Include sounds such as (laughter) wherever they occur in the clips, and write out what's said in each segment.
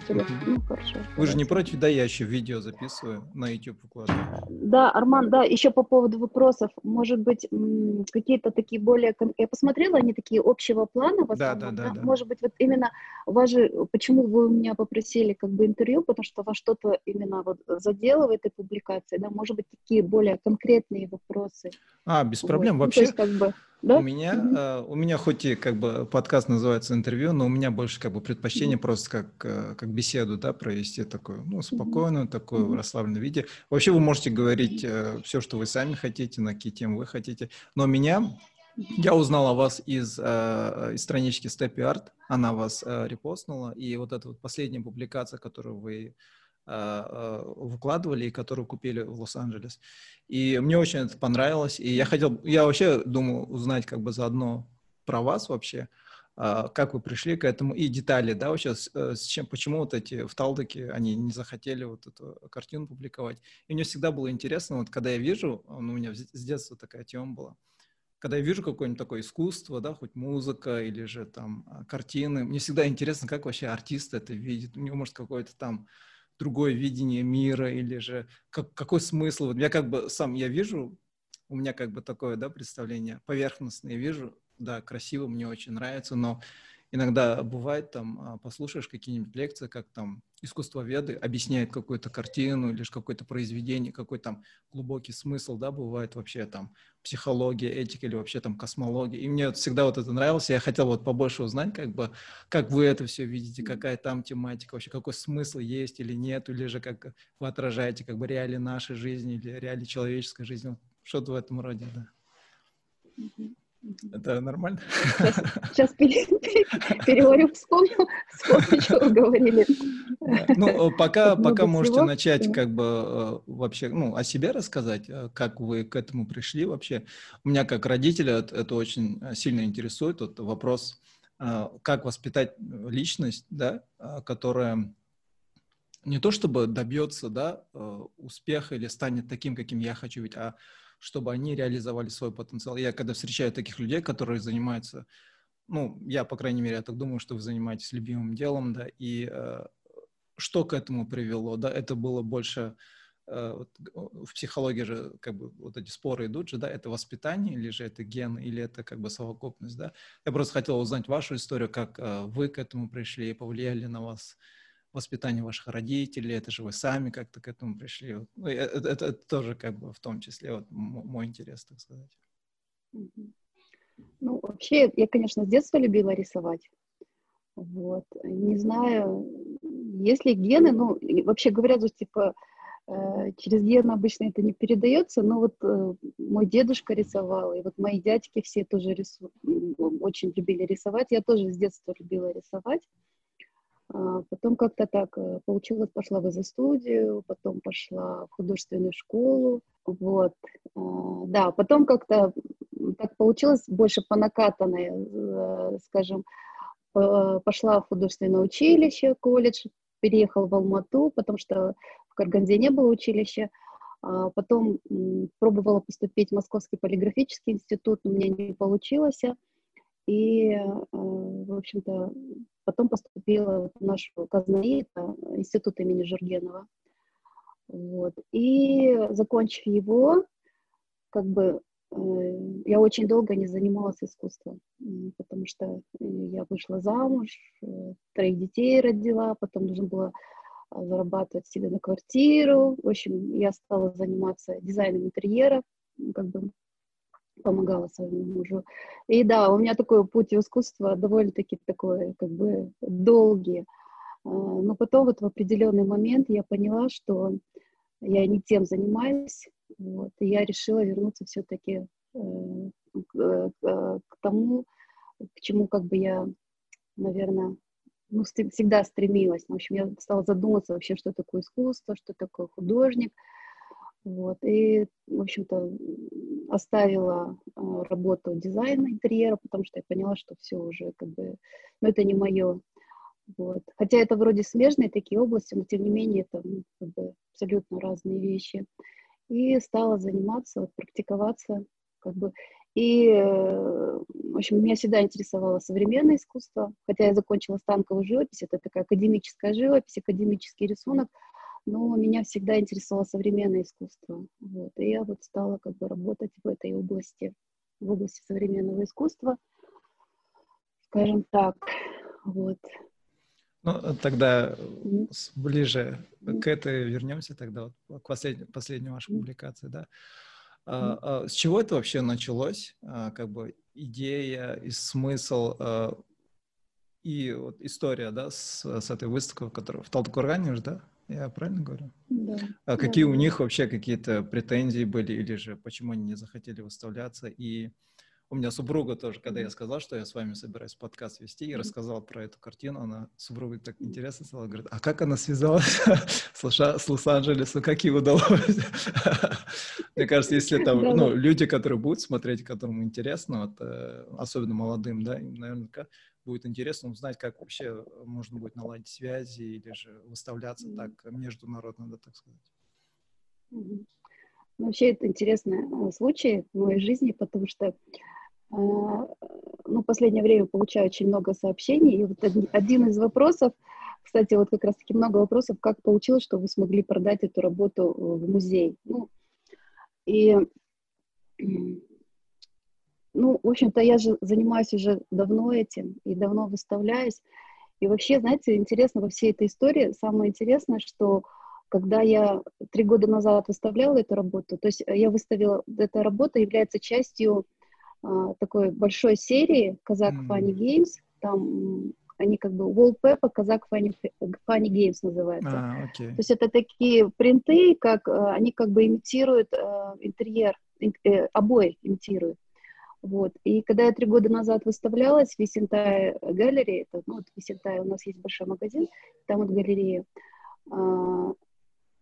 телефон. Ну, хорошо. Вы же не против, да, я еще видео записываю, на YouTube укладываю. Да, Арман, да, еще по поводу вопросов, может быть, какие-то такие более... Я посмотрела, они такие общего плана да, да, да, да. Может быть, вот именно вас же, почему вы у меня попросили как бы интервью, потому что вас что-то именно вот задело в этой публикации, да, может быть, такие более конкретные вопросы. А, без проблем, вот. вообще... Ну, то есть, как бы, да? У меня, mm-hmm. uh, у меня хоть и как бы подкаст называется интервью, но у меня больше как бы предпочтение mm-hmm. просто как, uh, как беседу, да, провести такую, ну, спокойную, mm-hmm. такую в расслабленном виде. Вообще вы можете говорить uh, все, что вы сами хотите, на какие темы вы хотите, но меня, я узнал о вас из, из странички Steppy Art, она вас репостнула, и вот эта вот последняя публикация, которую вы выкладывали и которую купили в Лос-Анджелес. И мне очень это понравилось. И я хотел, я вообще думаю узнать как бы заодно про вас вообще, как вы пришли к этому и детали, да, вообще с, э, чем, почему вот эти вталдыки, они не захотели вот эту картину публиковать. И мне всегда было интересно, вот когда я вижу, ну, у меня с детства такая тема была, когда я вижу какое-нибудь такое искусство, да, хоть музыка или же там а, картины, мне всегда интересно, как вообще артист это видит. У него может какой-то там другое видение мира или же как, какой смысл. Вот я как бы сам, я вижу, у меня как бы такое, да, представление поверхностное, вижу, да, красиво, мне очень нравится, но иногда бывает там, а, послушаешь какие-нибудь лекции, как там искусствоведы объясняют какую-то картину или какое-то произведение, какой там глубокий смысл, да, бывает вообще там психология, этика или вообще там космология. И мне всегда вот это нравилось, я хотел вот побольше узнать, как бы, как вы это все видите, какая там тематика, вообще какой смысл есть или нет, или же как вы отражаете как бы реалии нашей жизни или реалии человеческой жизни, что-то в этом роде, да. Это нормально? Сейчас, сейчас переговорю, вспомню, вспомню, что вы говорили. Ну, пока, пока можете всего. начать как бы э, вообще, ну, о себе рассказать, э, как вы к этому пришли вообще. У меня как родителя это, очень сильно интересует, вот вопрос, э, как воспитать личность, да, которая не то чтобы добьется, да, успеха или станет таким, каким я хочу быть, а чтобы они реализовали свой потенциал. Я когда встречаю таких людей, которые занимаются, ну, я, по крайней мере, я так думаю, что вы занимаетесь любимым делом, да, и э, что к этому привело, да, это было больше, э, в психологии же, как бы, вот эти споры идут же, да, это воспитание, или же это ген, или это, как бы, совокупность, да. Я просто хотел узнать вашу историю, как э, вы к этому пришли, и повлияли на вас воспитание ваших родителей, это же вы сами как-то к этому пришли. Ну, это, это, тоже как бы в том числе вот мой интерес, так сказать. Ну, вообще, я, конечно, с детства любила рисовать. Вот. Не знаю, есть ли гены, ну, вообще говорят, что, типа, э, через гены обычно это не передается, но вот э, мой дедушка рисовал, и вот мои дядьки все тоже рису... очень любили рисовать, я тоже с детства любила рисовать. А, потом как-то так э, получилось, пошла в студию, потом пошла в художественную школу, вот. А, да, потом как-то так получилось больше по накатанной, э, скажем, пошла в художественное училище, колледж, переехал в Алмату, потому что в Карганде не было училища. А потом пробовала поступить в Московский полиграфический институт, у меня не получилось. И, э, в общем-то, потом поступила в нашу КАЗНАИ, это институт имени Жургенова. Вот. И, закончив его, как бы э, я очень долго не занималась искусством, потому что я вышла замуж, э, троих детей родила, потом нужно было зарабатывать себе на квартиру. В общем, я стала заниматься дизайном интерьера, как бы помогала своему мужу. И да, у меня такой путь в искусство довольно-таки такой, как бы, долгий. А, но потом вот в определенный момент я поняла, что я не тем занимаюсь, вот, и я решила вернуться все-таки э, к, к тому, к чему как бы я, наверное, ну, всегда стремилась. В общем, я стала задумываться вообще, что такое искусство, что такое художник, вот, и, в общем-то, оставила э, работу дизайна интерьера, потому что я поняла, что все уже как бы, ну, это не мое. Вот. Хотя это вроде смежные такие области, но тем не менее это ну, как бы абсолютно разные вещи. И стала заниматься, вот, практиковаться, как бы. И, в общем, меня всегда интересовало современное искусство, хотя я закончила станковую живопись, это такая академическая живопись, академический рисунок, но меня всегда интересовало современное искусство. Вот. И я вот стала как бы работать в этой области, в области современного искусства, скажем так. Вот. Ну, тогда ближе к этой вернемся тогда, вот, к последней, последней вашей публикации, да. А, а, с чего это вообще началось? А, как бы идея и смысл а, и вот история, да, с, с этой выставкой, которая в Талдыкургане же, да? Я правильно говорю? Да. А какие да. у них вообще какие-то претензии были или же почему они не захотели выставляться? И у меня супруга тоже, когда я сказал, что я с вами собираюсь подкаст вести, я рассказал про эту картину, она супруга так интересно стала, говорит, а как она связалась (laughs) с Лос-Анджелесом, как ей удалось? (laughs) Мне кажется, если там, ну, люди, которые будут смотреть, которым интересно, вот, э, особенно молодым, да, им, наверное, будет интересно узнать, как вообще можно будет наладить связи или же выставляться так международно, да, так сказать. Вообще это интересный э, случай в моей жизни, потому что а, ну, в последнее время получаю очень много сообщений, и вот один из вопросов, кстати, вот как раз-таки много вопросов, как получилось, что вы смогли продать эту работу в музей. Ну, и, ну, в общем-то, я же занимаюсь уже давно этим и давно выставляюсь. И вообще, знаете, интересно во всей этой истории, самое интересное, что когда я три года назад выставляла эту работу, то есть я выставила, эта работа является частью а, такой большой серии Казак mm. Funny Games. Там они как бы Wallpaper Казак Funny, Funny Games называется. Ah, okay. То есть это такие принты, как а, они как бы имитируют э, интерьер, э, обои имитируют. Вот. И когда я три года назад выставлялась в Висентай галерее, это, ну, вот Висентай у нас есть большой магазин, там вот галерея, а,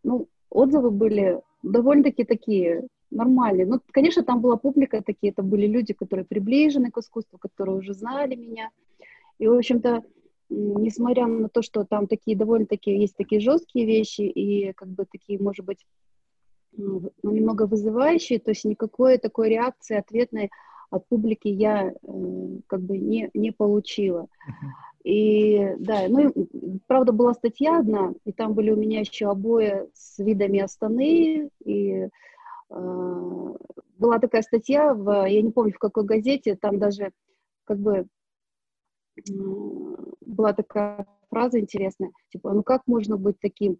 ну, отзывы были довольно-таки такие нормальные. Ну, конечно, там была публика такие, это были люди, которые приближены к искусству, которые уже знали меня. И, в общем-то, несмотря на то, что там такие довольно-таки есть такие жесткие вещи и как бы такие, может быть, ну, немного вызывающие, то есть никакой такой реакции ответной от публики я э, как бы не, не получила. И да, ну, правда, была статья одна, и там были у меня еще обои с видами Астаны, и Э, была такая статья, в, я не помню в какой газете, там даже как бы была такая фраза интересная, типа, ну как можно быть таким э,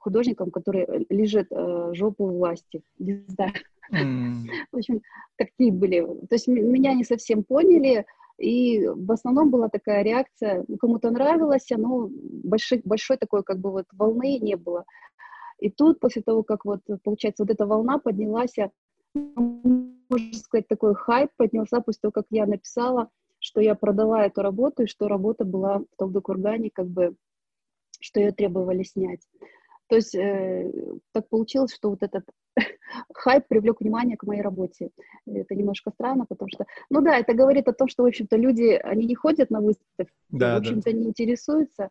художником, который лежит э, жопу власти? (laughs) Не знаю. Mm. В общем, такие были. То есть меня не совсем поняли, и в основном была такая реакция, ну, кому-то нравилось, но большой, большой такой как бы вот волны не было. И тут, после того, как вот, получается, вот эта волна поднялась, можно сказать, такой хайп поднялся после того, как я написала, что я продала эту работу, и что работа была в Талдыкургане, как бы, что ее требовали снять. То есть э, так получилось, что вот этот (laughs) хайп привлек внимание к моей работе. Это немножко странно, потому что, ну да, это говорит о том, что, в общем-то, люди, они не ходят на выставки, да, в общем-то, да. не интересуются,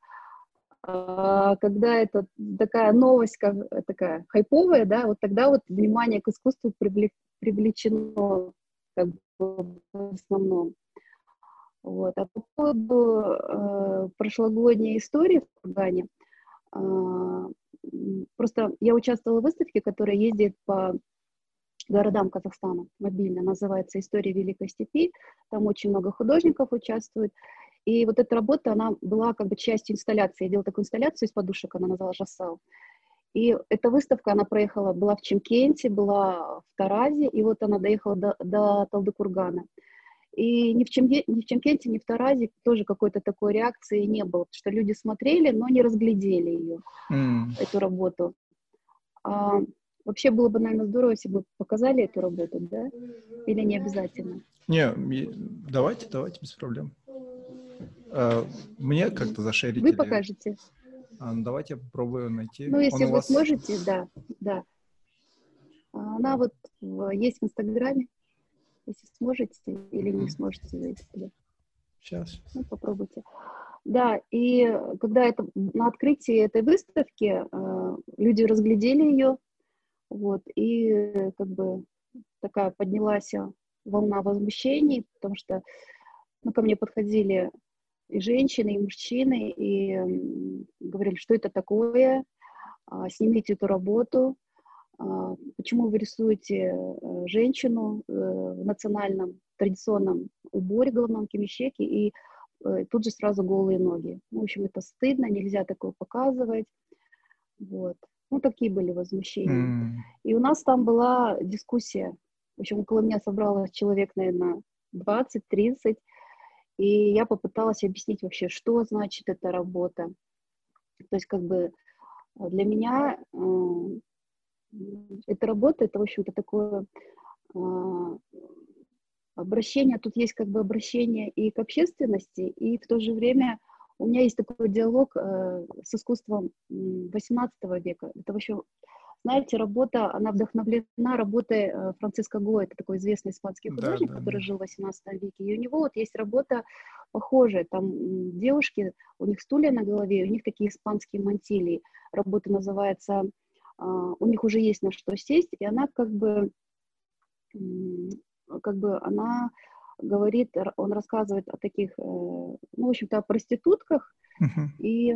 а, когда это такая новость, как такая хайповая, да, вот тогда вот внимание к искусству привлечено как бы в основном. Вот. А по поводу э, прошлогодней истории в Кургане, э, просто я участвовала в выставке, которая ездит по городам Казахстана, мобильно, называется «История Великой Степи», там очень много художников участвует, и вот эта работа, она была как бы частью инсталляции. Я делала такую инсталляцию из подушек, она называлась «Жасал». И эта выставка, она проехала, была в Чемкенте, была в Таразе, и вот она доехала до, до Талдыкургана. И ни в, Чемке, ни в Чемкенте, ни в Таразе тоже какой-то такой реакции не было, потому что люди смотрели, но не разглядели ее, mm. эту работу. А, вообще было бы, наверное, здорово, если бы показали эту работу, да? Или не обязательно? Не, давайте, давайте, без проблем. А, мне как-то зашерить? Вы покажете. А, ну, давайте я попробую найти. Ну, если Он вы вас... сможете, да, да. Она вот есть в Инстаграме. Если сможете или не сможете зайти. Сейчас. Ну, попробуйте. Да, и когда это на открытии этой выставки э, люди разглядели ее, вот, и как бы такая поднялась волна возмущений, потому что ну, ко мне подходили и женщины, и мужчины, и говорили, что это такое, а, снимите эту работу, почему вы рисуете э, женщину э, в национальном традиционном уборе головном кимищеке и э, тут же сразу голые ноги. Ну, в общем, это стыдно, нельзя такое показывать. Вот. Ну, такие были возмущения. Mm. И у нас там была дискуссия. В общем, около меня собралось человек, наверное, 20-30. И я попыталась объяснить вообще, что значит эта работа. То есть, как бы, для меня эта работа, это, в общем-то, такое э, обращение, тут есть как бы обращение и к общественности, и в то же время у меня есть такой диалог э, с искусством 18 века. Это вообще, знаете, работа, она вдохновлена работой э, Франциско Го, это такой известный испанский художник, да, да, который да. жил в 18 веке. И у него вот есть работа похожая. Там девушки, у них стулья на голове, у них такие испанские мантилии. Работа называется «У них уже есть на что сесть», и она как бы как бы она говорит, он рассказывает о таких, э, ну, в общем-то, о проститутках, uh-huh. и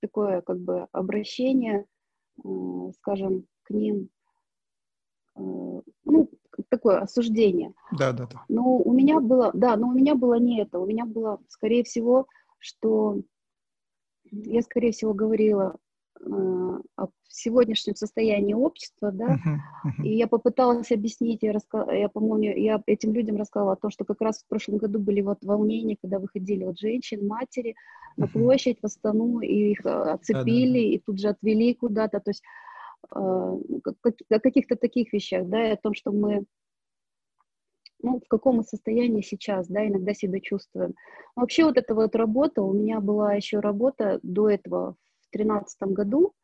такое, как бы, обращение, э, скажем, к ним, э, ну, такое осуждение. Да, да, да. Но у меня было, да, но у меня было не это, у меня было, скорее всего, что я, скорее всего, говорила о сегодняшнем состоянии общества, да, uh-huh, uh-huh. и я попыталась объяснить, я, раска... я помню, я этим людям рассказала о том, что как раз в прошлом году были вот волнения, когда выходили вот женщин, матери на площадь в Астану, и их э, оцепили, uh-huh. и тут же отвели куда-то, то есть э, о каких-то таких вещах, да, и о том, что мы ну, в каком мы состоянии сейчас, да, иногда себя чувствуем. Но вообще вот эта вот работа, у меня была еще работа до этого 2013 году.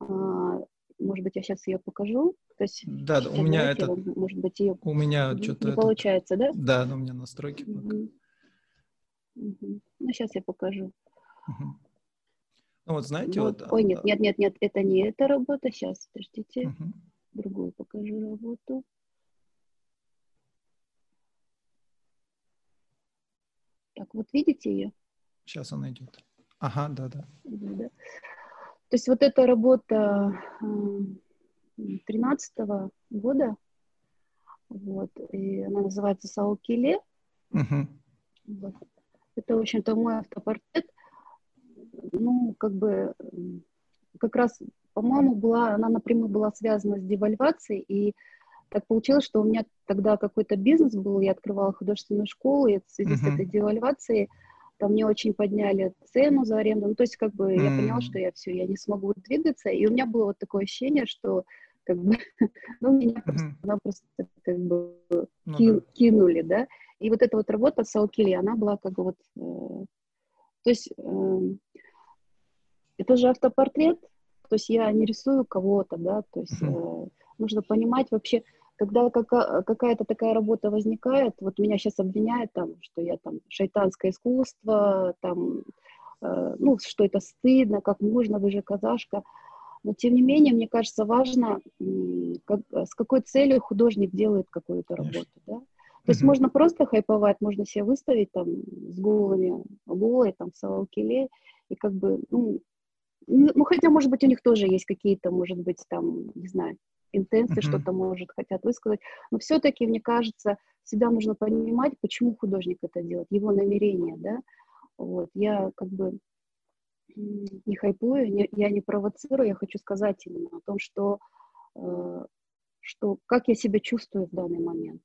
А, может быть, я сейчас ее покажу. То есть, да, у меня это... Может быть, ее... У меня что-то... Не это... получается, да? Да, но у меня настройки. Угу. Угу. Ну, сейчас я покажу. Угу. Ну, вот знаете, вот... вот... Ой, нет, а нет, нет, нет, это не эта работа. Сейчас, подождите. Угу. Другую покажу работу. Так, вот видите ее? Сейчас она идет. Ага, да, да. да. То есть вот эта работа 13 -го года, вот, и она называется Саукиле. Угу. Вот. Это, в общем-то, мой автопортрет. Ну, как бы, как раз, по-моему, была, она напрямую была связана с девальвацией, и так получилось, что у меня тогда какой-то бизнес был, я открывала художественную школу, и в связи uh-huh. с этой девальвацией там мне очень подняли цену за аренду, ну, то есть, как бы, mm. я поняла, что я все, я не смогу двигаться, и у меня было вот такое ощущение, что, как бы, (laughs) ну, меня просто-напросто, как бы, ну, ки- да. кинули, да, и вот эта вот работа с Алкили, она была, как бы, вот, э, то есть, э, это же автопортрет, то есть я не рисую кого-то, да, то есть э, нужно понимать вообще, когда какая-то такая работа возникает, вот меня сейчас обвиняют там, что я там шайтанское искусство, там, э, ну, что это стыдно, как можно, вы же казашка. Но тем не менее, мне кажется, важно, как, с какой целью художник делает какую-то работу, да. То есть можно просто хайповать, можно себя выставить там с голыми, голой, там, в салкеле, и как бы, ну, ну, хотя, может быть, у них тоже есть какие-то, может быть, там, не знаю, интенции, uh-huh. что-то, может, хотят высказать. Но все-таки, мне кажется, всегда нужно понимать, почему художник это делает, его намерение, да. Вот, я как бы не хайпую, не, я не провоцирую, я хочу сказать именно о том, что, э, что как я себя чувствую в данный момент.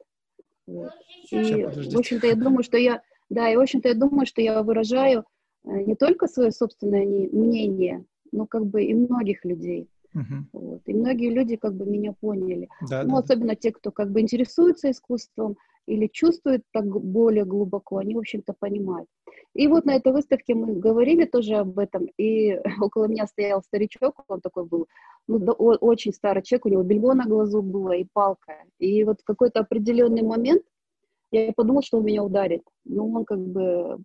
Вот. И, в общем-то, я думаю, что я, да, и, в общем-то, я думаю, что я выражаю э, не только свое собственное мнение, но как бы и многих людей. Uh-huh. Вот. И многие люди как бы меня поняли. Да, ну, да, особенно да. те, кто как бы интересуется искусством или чувствует так более глубоко, они, в общем-то, понимают. И вот на этой выставке мы говорили тоже об этом, и (laughs) около меня стоял старичок, он такой был, ну, очень старый человек, у него бельмо на глазу было и палка. И вот в какой-то определенный момент Я подумала, что он меня ударит. Но он как бы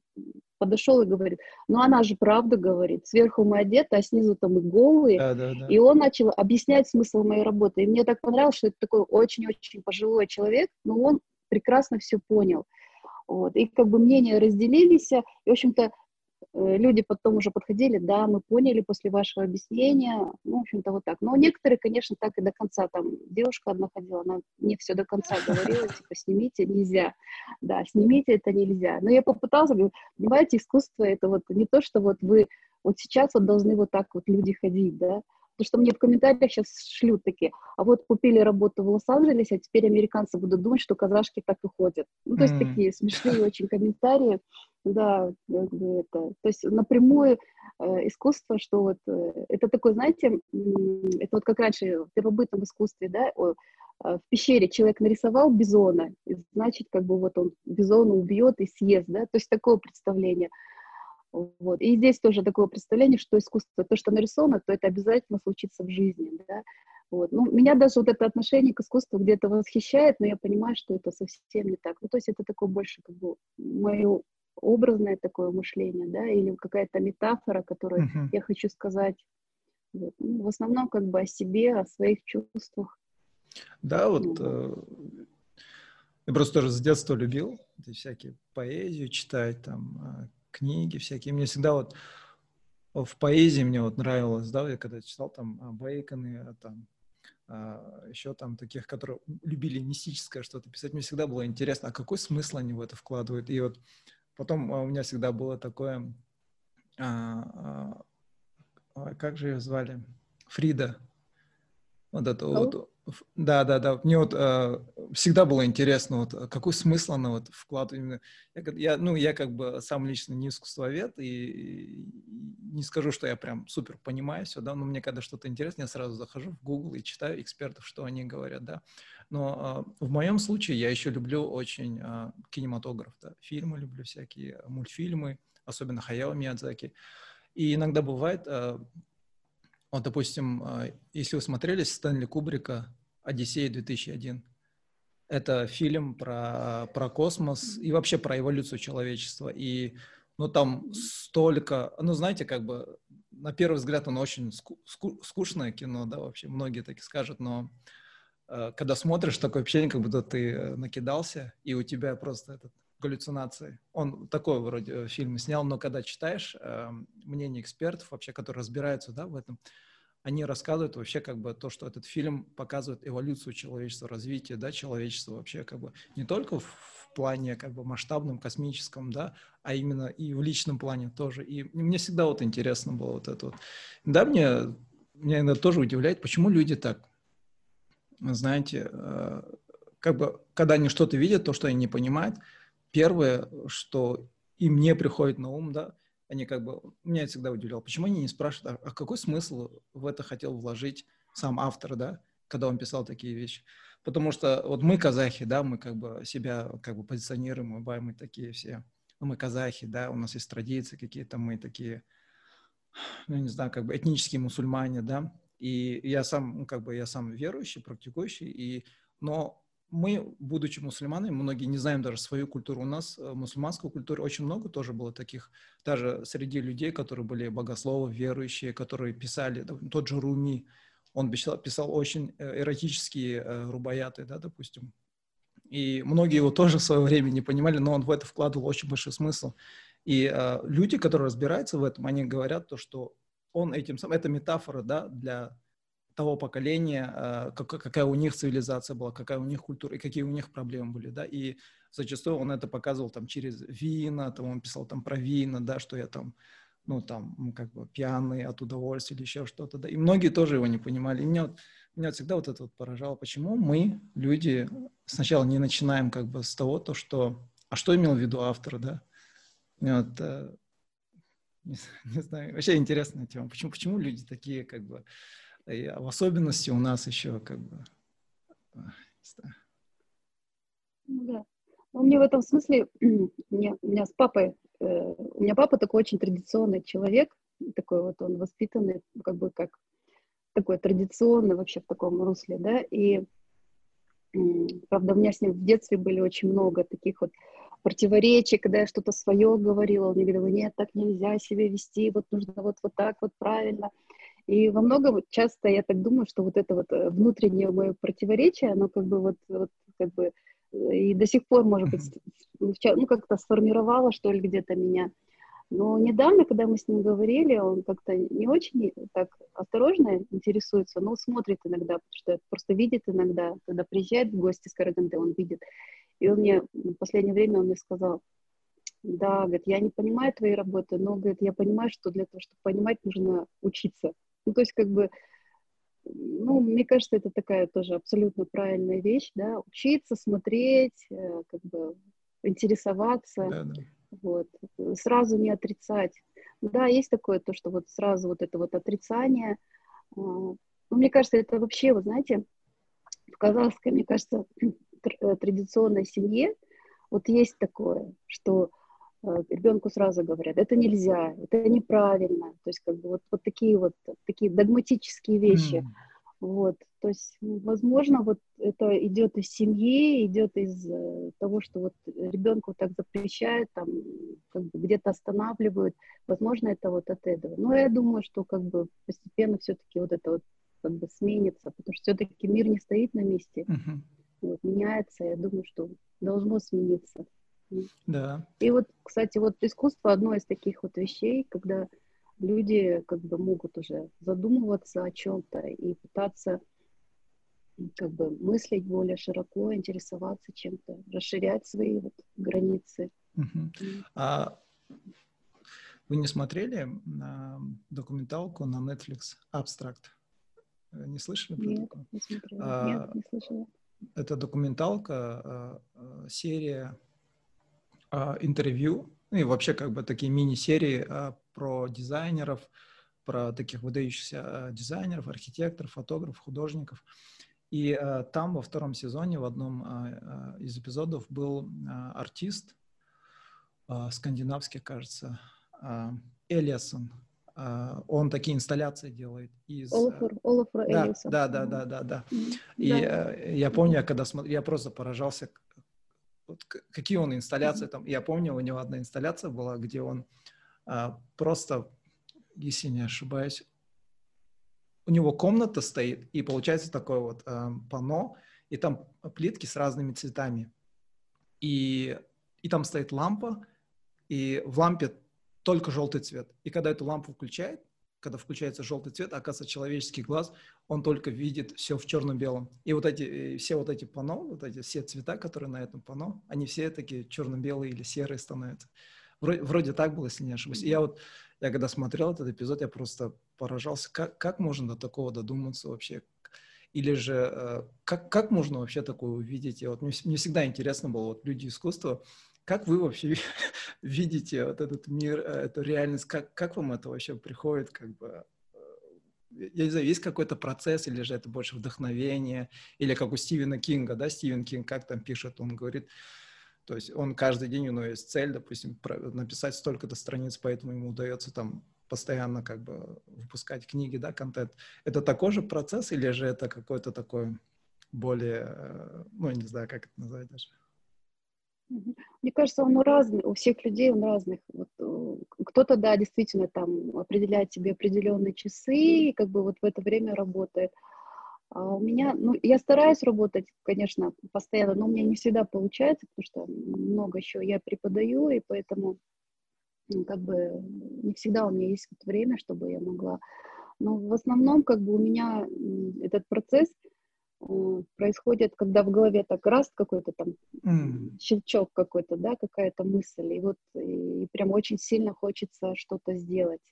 подошел и говорит, ну она же правду говорит, сверху мы одеты, а снизу там мы голые. Да, да, да. И он начал объяснять смысл моей работы. И мне так понравилось, что это такой очень-очень пожилой человек, но он прекрасно все понял. Вот. И как бы мнения разделились, и, в общем-то, люди потом уже подходили, да, мы поняли после вашего объяснения, ну, в общем-то, вот так. Но некоторые, конечно, так и до конца, там, девушка одна ходила, она не все до конца говорила, типа, снимите, нельзя, да, снимите, это нельзя. Но я попыталась, говорю, понимаете, искусство это вот не то, что вот вы вот сейчас вот должны вот так вот люди ходить, да, Потому что мне в комментариях сейчас шлют такие, а вот купили работу в Лос-Анджелесе, а теперь американцы будут думать, что казашки так и ходят. Ну, то есть mm-hmm. такие смешные очень комментарии. Да, как бы это. То есть напрямую э, искусство, что вот э, это такое, знаете, э, это вот как раньше в первобытном искусстве, да, о, э, в пещере человек нарисовал бизона, значит, как бы вот он бизона убьет и съест, да, то есть такое представление. Вот. И здесь тоже такое представление, что искусство, то, что нарисовано, то это обязательно случится в жизни. Да? Вот. Ну, меня даже вот это отношение к искусству где-то восхищает, но я понимаю, что это совсем не так. Ну, то есть это такое больше как бы мое образное такое мышление, да, или какая-то метафора, которую uh-huh. я хочу сказать. Вот. Ну, в основном как бы о себе, о своих чувствах. Да, вот э, я просто тоже с детства любил всякие поэзию читать, там, а, книги всякие. Мне всегда вот в поэзии мне вот нравилось, да, я когда читал там а, Бейконы, а, там а, еще там таких, которые любили мистическое что-то писать, мне всегда было интересно, а какой смысл они в это вкладывают. И вот потом у меня всегда было такое, а, а, как же ее звали? Фрида. Вот это вот, да, да, да. Мне вот э, всегда было интересно, вот а какой смысл она вот вкладывает. Я, я, ну, я как бы сам лично не искусствовед и, и не скажу, что я прям супер понимаю все, да, но мне когда что-то интересно, я сразу захожу в Google и читаю экспертов, что они говорят, да. Но э, в моем случае я еще люблю очень э, кинематограф, да, фильмы люблю всякие, мультфильмы, особенно Хаяо Миядзаки. И иногда бывает, э, вот, допустим, а, если вы смотрели Стэнли Кубрика «Одиссея 2001», это фильм про, про космос и вообще про эволюцию человечества. И ну, там столько... Ну, знаете, как бы на первый взгляд оно очень ску- ску- скучное кино, да, вообще многие так и скажут, но э, когда смотришь, такое ощущение, как будто ты э, накидался, и у тебя просто этот галлюцинации. Он такой вроде э, фильм снял, но когда читаешь э, мнение экспертов, вообще, которые разбираются да, в этом, они рассказывают вообще как бы то, что этот фильм показывает эволюцию человечества, развитие, да, человечества вообще как бы не только в, плане как бы масштабном, космическом, да, а именно и в личном плане тоже. И мне всегда вот интересно было вот это вот. Да, мне, меня это тоже удивляет, почему люди так, знаете, э, как бы, когда они что-то видят, то, что они не понимают, первое, что им не приходит на ум, да, они как бы, меня это всегда удивляло, почему они не спрашивают, а, а какой смысл в это хотел вложить сам автор, да, когда он писал такие вещи. Потому что вот мы казахи, да, мы как бы себя как бы позиционируем, мы, мы такие все, ну, мы казахи, да, у нас есть традиции какие-то, мы такие, ну, не знаю, как бы этнические мусульмане, да, и я сам, ну, как бы я сам верующий, практикующий, и, но мы, будучи мусульманами, многие не знаем даже свою культуру. У нас э, мусульманской культуре очень много тоже было таких, даже среди людей, которые были богословы, верующие, которые писали, тот же Руми, он писал, писал очень э, эротические э, рубаяты, да, допустим. И многие его тоже в свое время не понимали, но он в это вкладывал очень большой смысл. И э, люди, которые разбираются в этом, они говорят то, что он этим самым, это метафора, да, для того поколения, а, какая у них цивилизация была, какая у них культура и какие у них проблемы были, да, и зачастую он это показывал там через вина, там он писал там про вина, да, что я там, ну там, как бы пьяный от удовольствия или еще что-то, да, и многие тоже его не понимали, и меня, меня всегда вот это вот поражало, почему мы, люди, сначала не начинаем как бы с того, то, что, а что имел в виду автор, да, вот, э, не, (laughs) не знаю, вообще интересная тема, почему, почему люди такие как бы, и в особенности у нас еще как бы... Ну, да. Ну, мне в этом смысле, (clears throat) мне, у меня с папой, э, у меня папа такой очень традиционный человек, такой вот он воспитанный, как бы как такой традиционный вообще в таком русле, да, и Правда, у меня с ним в детстве были очень много таких вот противоречий, когда я что-то свое говорила, он мне говорил, нет, так нельзя себя вести, вот нужно вот, вот так вот правильно. И во многом часто я так думаю, что вот это вот э, внутреннее мое противоречие, оно как бы вот, вот как бы э, и до сих пор, может быть, ну, как-то сформировало, что ли, где-то меня. Но недавно, когда мы с ним говорили, он как-то не очень так осторожно интересуется, но смотрит иногда, потому что просто видит иногда, когда приезжает в гости с Караганды, он видит. И он мне в последнее время он мне сказал, да, говорит, я не понимаю твоей работы, но, говорит, я понимаю, что для того, чтобы понимать, нужно учиться. Ну, то есть, как бы, ну, мне кажется, это такая тоже абсолютно правильная вещь, да, учиться, смотреть, э, как бы интересоваться. Да, да вот, сразу не отрицать. Да, есть такое, то, что вот сразу вот это вот отрицание, а, ну, мне кажется, это вообще, вы знаете, в казахской, мне кажется, э, традиционной семье вот есть такое, что э, ребенку сразу говорят, это нельзя, это неправильно, то есть как бы вот, вот такие вот такие догматические вещи. Mm. Вот, то есть, возможно, вот это идет из семьи, идет из э, того, что вот ребенку так запрещают, там, как бы где-то останавливают. Возможно, это вот от этого. Но я думаю, что как бы постепенно все-таки вот это вот как бы сменится, потому что все-таки мир не стоит на месте, uh-huh. вот, меняется. Я думаю, что должно смениться. Да. И вот, кстати, вот искусство одно из таких вот вещей, когда люди как бы могут уже задумываться о чем-то и пытаться как бы мыслить более широко, интересоваться чем-то, расширять свои вот границы. Uh-huh. А вы не смотрели на документалку на Netflix «Абстракт»? Не слышали про Нет, такое? не смотрела. А, Нет, не слышала. Это документалка, а, а, серия интервью, ну и вообще как бы такие мини-серии а, про дизайнеров, про таких выдающихся э, дизайнеров, архитекторов, фотографов, художников. И э, там во втором сезоне в одном э, из эпизодов был артист, скандинавский, кажется, Элиасон. Он такие инсталляции делает из... Олафур, Олафур да, да, да, да, да, да. И да. я помню, когда смотрел, я просто поражался, вот какие он инсталляции там. Я помню, у него одна инсталляция была, где он а, просто, если не ошибаюсь, у него комната стоит, и получается такое вот э, панно, и там плитки с разными цветами. И, и там стоит лампа, и в лампе только желтый цвет. И когда эту лампу включает, когда включается желтый цвет, оказывается, человеческий глаз, он только видит все в черно-белом. И вот эти, все вот эти панно, вот эти все цвета, которые на этом панно, они все такие черно-белые или серые становятся. Вроде, вроде так было, если не ошибаюсь. И я вот, я когда смотрел этот эпизод, я просто поражался, как, как можно до такого додуматься вообще? Или же, э, как, как можно вообще такое увидеть? И вот мне, мне всегда интересно было, вот люди искусства, как вы вообще (laughs) видите вот этот мир, э, эту реальность? Как, как вам это вообще приходит, как бы, э, я не знаю, есть какой-то процесс, или же это больше вдохновение, или как у Стивена Кинга, да, Стивен Кинг, как там пишет, он говорит, то есть он каждый день, у него есть цель, допустим, написать столько-то страниц, поэтому ему удается там постоянно как бы выпускать книги, да, контент. Это такой же процесс или же это какой-то такой более, э, ну, не знаю, как это назвать даже? (laughs) Мне кажется, он разный, у всех людей он разных. Вот, э, кто-то, да, действительно там определяет себе определенные часы, и как бы вот в это время работает. А у меня, ну, я стараюсь работать, конечно, постоянно, но у меня не всегда получается, потому что много еще я преподаю, и поэтому ну, как бы не всегда у меня есть вот время, чтобы я могла. Но в основном как бы у меня этот процесс происходит, когда в голове так раз какой-то там mm. щелчок какой-то, да, какая-то мысль, и вот и прям очень сильно хочется что-то сделать.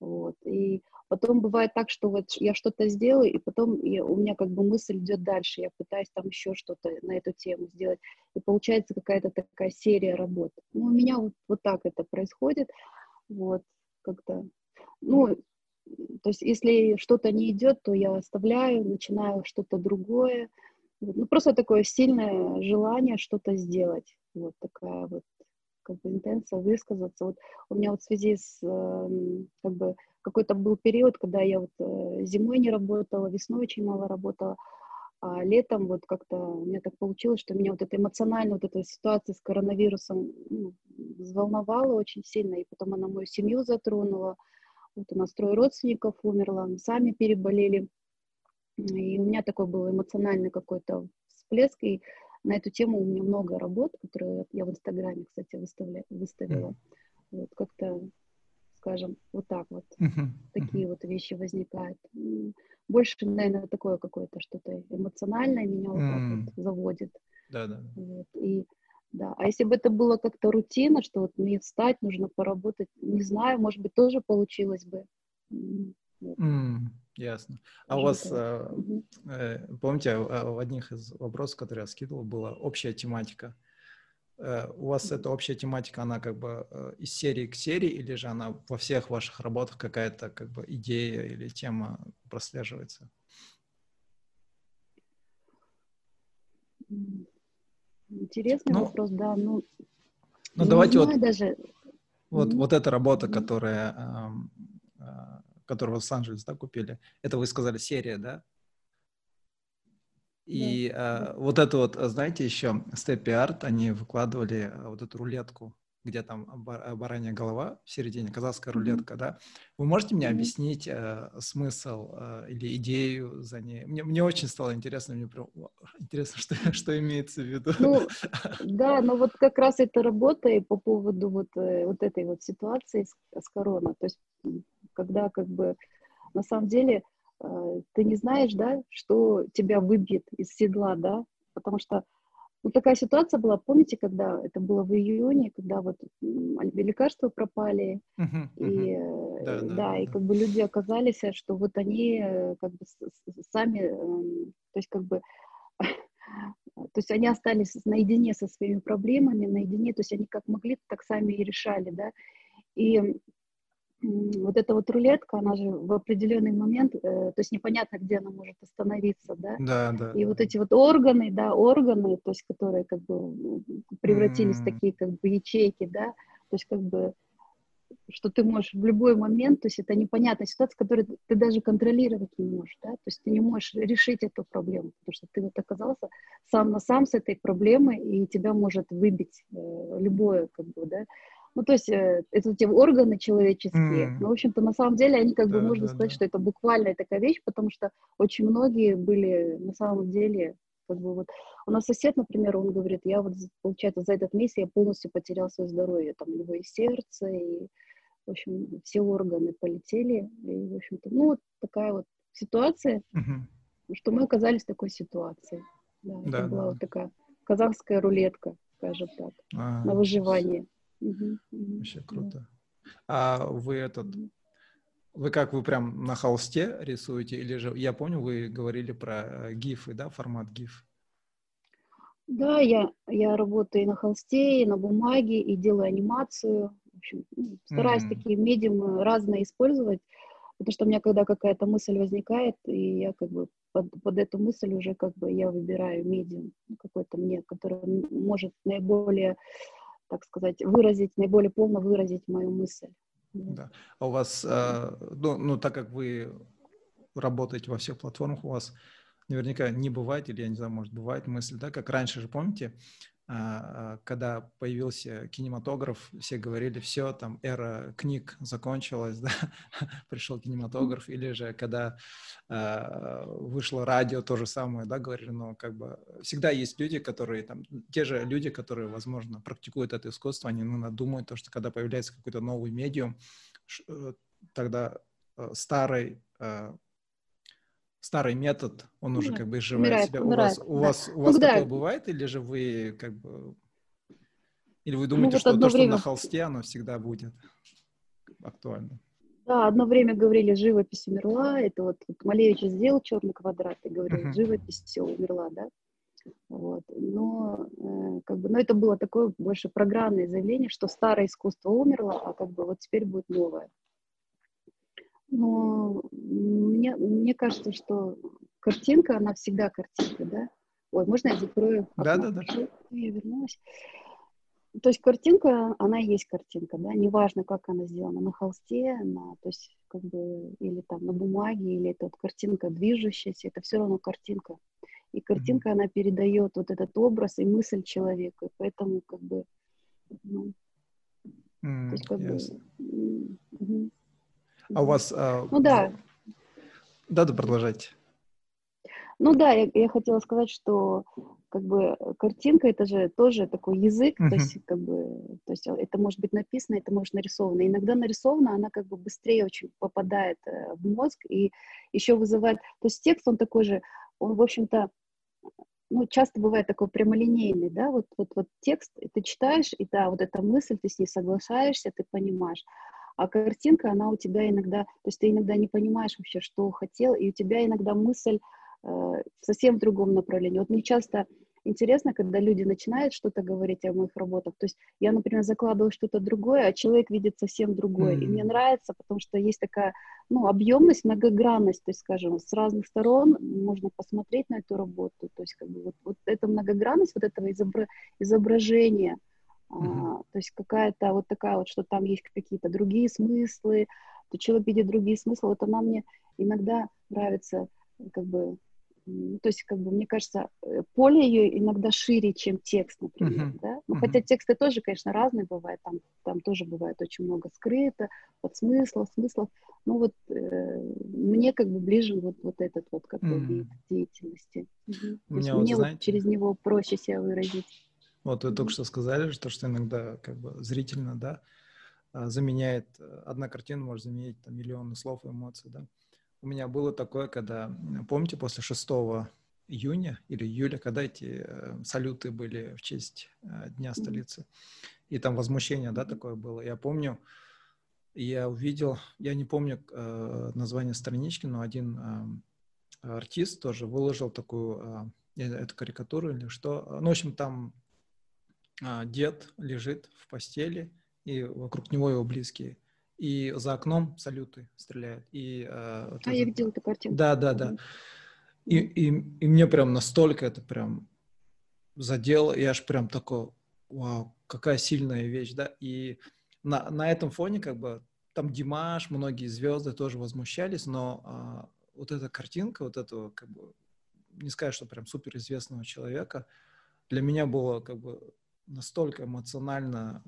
Вот. И Потом бывает так, что вот я что-то сделаю, и потом я, у меня как бы мысль идет дальше, я пытаюсь там еще что-то на эту тему сделать, и получается какая-то такая серия работ. Ну, у меня вот, вот так это происходит, вот, как-то, ну, то есть если что-то не идет, то я оставляю, начинаю что-то другое, ну, просто такое сильное желание что-то сделать, вот такая вот как бы интенция высказаться. Вот у меня вот в связи с эм, как бы какой-то был период, когда я вот э, зимой не работала, весной очень мало работала, А летом вот как-то у меня так получилось, что меня вот эта эмоциональная вот эта ситуация с коронавирусом ну, взволновала очень сильно, и потом она мою семью затронула. Вот у нас трое родственников умерло, мы сами переболели. И у меня такой был эмоциональный какой-то всплеск, и на эту тему у меня много работ, которые я в Инстаграме, кстати, выставля, выставила. Mm. Вот как-то, скажем, вот так вот. Mm-hmm. Такие mm-hmm. вот вещи возникают больше, наверное, такое какое-то что-то эмоциональное меня вот так вот заводит. Да, да. Вот, и да, а если бы это было как-то рутина, что вот мне встать, нужно поработать, не знаю, может быть, тоже получилось бы. Mm, ясно. А у вас, э, э, помните, а, в одних из вопросов, которые я скидывал, была общая тематика. Э, у вас эта общая тематика, она как бы э, из серии к серии, или же она во всех ваших работах какая-то как бы идея или тема прослеживается? Интересный ну, вопрос, да. Ну, ну давайте вот, даже... вот, mm-hmm. вот эта работа, которая, э, которую в Лос-Анджелес да, купили, это вы сказали серия, да? И да. э, вот это вот, знаете, еще Степи Арт, они выкладывали э, вот эту рулетку, где там бар- баранья голова в середине, казахская рулетка, да. Вы можете мне объяснить э, смысл э, или идею за ней? Мне, мне очень стало интересно, мне прям интересно, (laughs) что, что имеется в виду. Ну, (laughs) да, но вот как раз эта работа и по поводу вот, э, вот этой вот ситуации с, с короной, то есть когда как бы на самом деле Э, ты не знаешь, да, что тебя выбьет из седла, да, потому что ну, такая ситуация была, помните, когда это было в июне, когда вот лекарства пропали, uh-huh, и uh-huh. Да, да, да, и как бы люди оказались, что вот они э, как бы сами, эм, то есть как бы, (laughs) то есть они остались наедине со своими проблемами, наедине, то есть они как могли, так сами и решали, да, и вот эта вот рулетка, она же в определенный момент, э, то есть непонятно, где она может остановиться, да? Да, да. И вот эти вот органы, да, органы, то есть которые как бы превратились mm. в такие как бы ячейки, да, то есть как бы что ты можешь в любой момент, то есть это непонятная ситуация, которую ты даже контролировать не можешь, да, то есть ты не можешь решить эту проблему, потому что ты вот оказался сам на сам с этой проблемой, и тебя может выбить э, любое, как бы, да, ну, то есть э, это те органы человеческие. Mm. Ну, в общем-то, на самом деле, они как да, бы, можно да, сказать, да. что это буквальная такая вещь, потому что очень многие были на самом деле, как бы вот... У нас сосед, например, он говорит, я вот, получается, за этот месяц я полностью потерял свое здоровье, там, его и сердце, и, в общем, все органы полетели, и, в общем-то, ну, вот такая вот ситуация, mm-hmm. что мы оказались в такой ситуации. Да, да это да. была вот такая казахская рулетка, скажем так, а, на выживание. Вообще круто. А вы этот, вы как, вы прям на холсте рисуете? Или же, я помню, вы говорили про э, гифы, да, формат гиф? Да, я, я работаю и на холсте, и на бумаге, и делаю анимацию. В общем, ну, стараюсь mm-hmm. такие медиумы разные использовать, потому что у меня когда какая-то мысль возникает, и я как бы под, под эту мысль уже как бы я выбираю медиум какой-то мне, который может наиболее так сказать, выразить, наиболее полно выразить мою мысль. Да. А у вас, э, ну, ну, так как вы работаете во всех платформах, у вас наверняка не бывает, или я не знаю, может, бывает мысль, да, как раньше же, помните, когда появился кинематограф, все говорили, все, там, эра книг закончилась, (laughs) да, пришел кинематограф, или же когда э, вышло радио, то же самое, да, говорили, но как бы всегда есть люди, которые, там, те же люди, которые, возможно, практикуют это искусство, они, ну, думают, то, что когда появляется какой-то новый медиум, э, тогда э, старый э, старый метод, он уже как бы изживает себя. Умирает, у вас, у вас, у вас ну, такое да. бывает, или же вы как бы... Или вы думаете, ну, вот что то, время... что на холсте, оно всегда будет актуально? Да, одно время говорили, живопись умерла, это вот, вот Малевич сделал черный квадрат и говорил, uh-huh. живопись все умерла, да. Вот. Но, э, как бы, но это было такое больше программное заявление, что старое искусство умерло, а как бы вот теперь будет новое. Но мне, мне кажется, что картинка, она всегда картинка, да? Ой, можно я закрою? Да, да, да. Я вернулась. То есть картинка, она и есть картинка, да, неважно, как она сделана, на холсте, на, то есть, как бы, или там на бумаге, или это вот картинка движущаяся, это все равно картинка. и картинка, она передает вот этот образ и мысль человека, поэтому как бы, ну, mm, то есть как yes. бы... Угу. А у вас... А, ну да. Да, да, продолжайте. Ну да, я, я хотела сказать, что как бы картинка это же тоже такой язык, uh-huh. то есть как бы, то есть это может быть написано, это может нарисовано. Иногда нарисовано, она как бы быстрее очень попадает э, в мозг и еще вызывает. То есть текст он такой же, он в общем-то, ну часто бывает такой прямолинейный, да, вот вот вот текст ты читаешь и да, вот эта мысль, ты с ней соглашаешься, ты понимаешь. А картинка, она у тебя иногда, то есть ты иногда не понимаешь вообще, что хотел, и у тебя иногда мысль э, в совсем другом направлении. Вот мне часто интересно, когда люди начинают что-то говорить о моих работах. То есть я, например, закладываю что-то другое, а человек видит совсем другое. Mm-hmm. И мне нравится, потому что есть такая, ну, объемность, многогранность, то есть, скажем, с разных сторон можно посмотреть на эту работу. То есть, как бы вот, вот эта многогранность, вот этого изобра- изображения, а, то есть какая-то вот такая вот, что там есть какие-то другие смыслы, то человек видит другие смыслы. Вот она мне иногда нравится, как бы то есть, как бы, мне кажется, э, поле ее иногда шире, чем текст, например, uh-huh. да? Ну, uh-huh. хотя тексты тоже, конечно, разные бывают, там, там тоже бывает очень много скрыто, подсмыслов, смыслов, ну, вот э, мне как бы ближе вот, вот этот вот как бы uh-huh. вид деятельности. Uh-huh. То есть вот, мне знаете, вот через него проще себя выразить. Вот вы только что сказали, что, что иногда как бы зрительно, да, а, заменяет, э, одна картина может заменить там миллионы слов и эмоций, да. У меня было такое, когда, помните, после 6 июня или июля, когда эти э, салюты были в честь э, Дня столицы, и там возмущение, да, такое было. Я помню, я увидел, я не помню название странички, но один э, артист тоже выложил такую, эту карикатуру или что. Ну, в общем, там дед лежит в постели, и вокруг него его близкие и за окном салюты стреляют. И, э, вот а это... я видела эту картину. Да, да, да. И, и, и мне прям настолько это прям задело, я аж прям такой, вау, какая сильная вещь, да. И на, на этом фоне как бы там Димаш, многие звезды тоже возмущались, но а, вот эта картинка, вот этого как бы, не сказать, что прям суперизвестного человека, для меня было как бы настолько эмоционально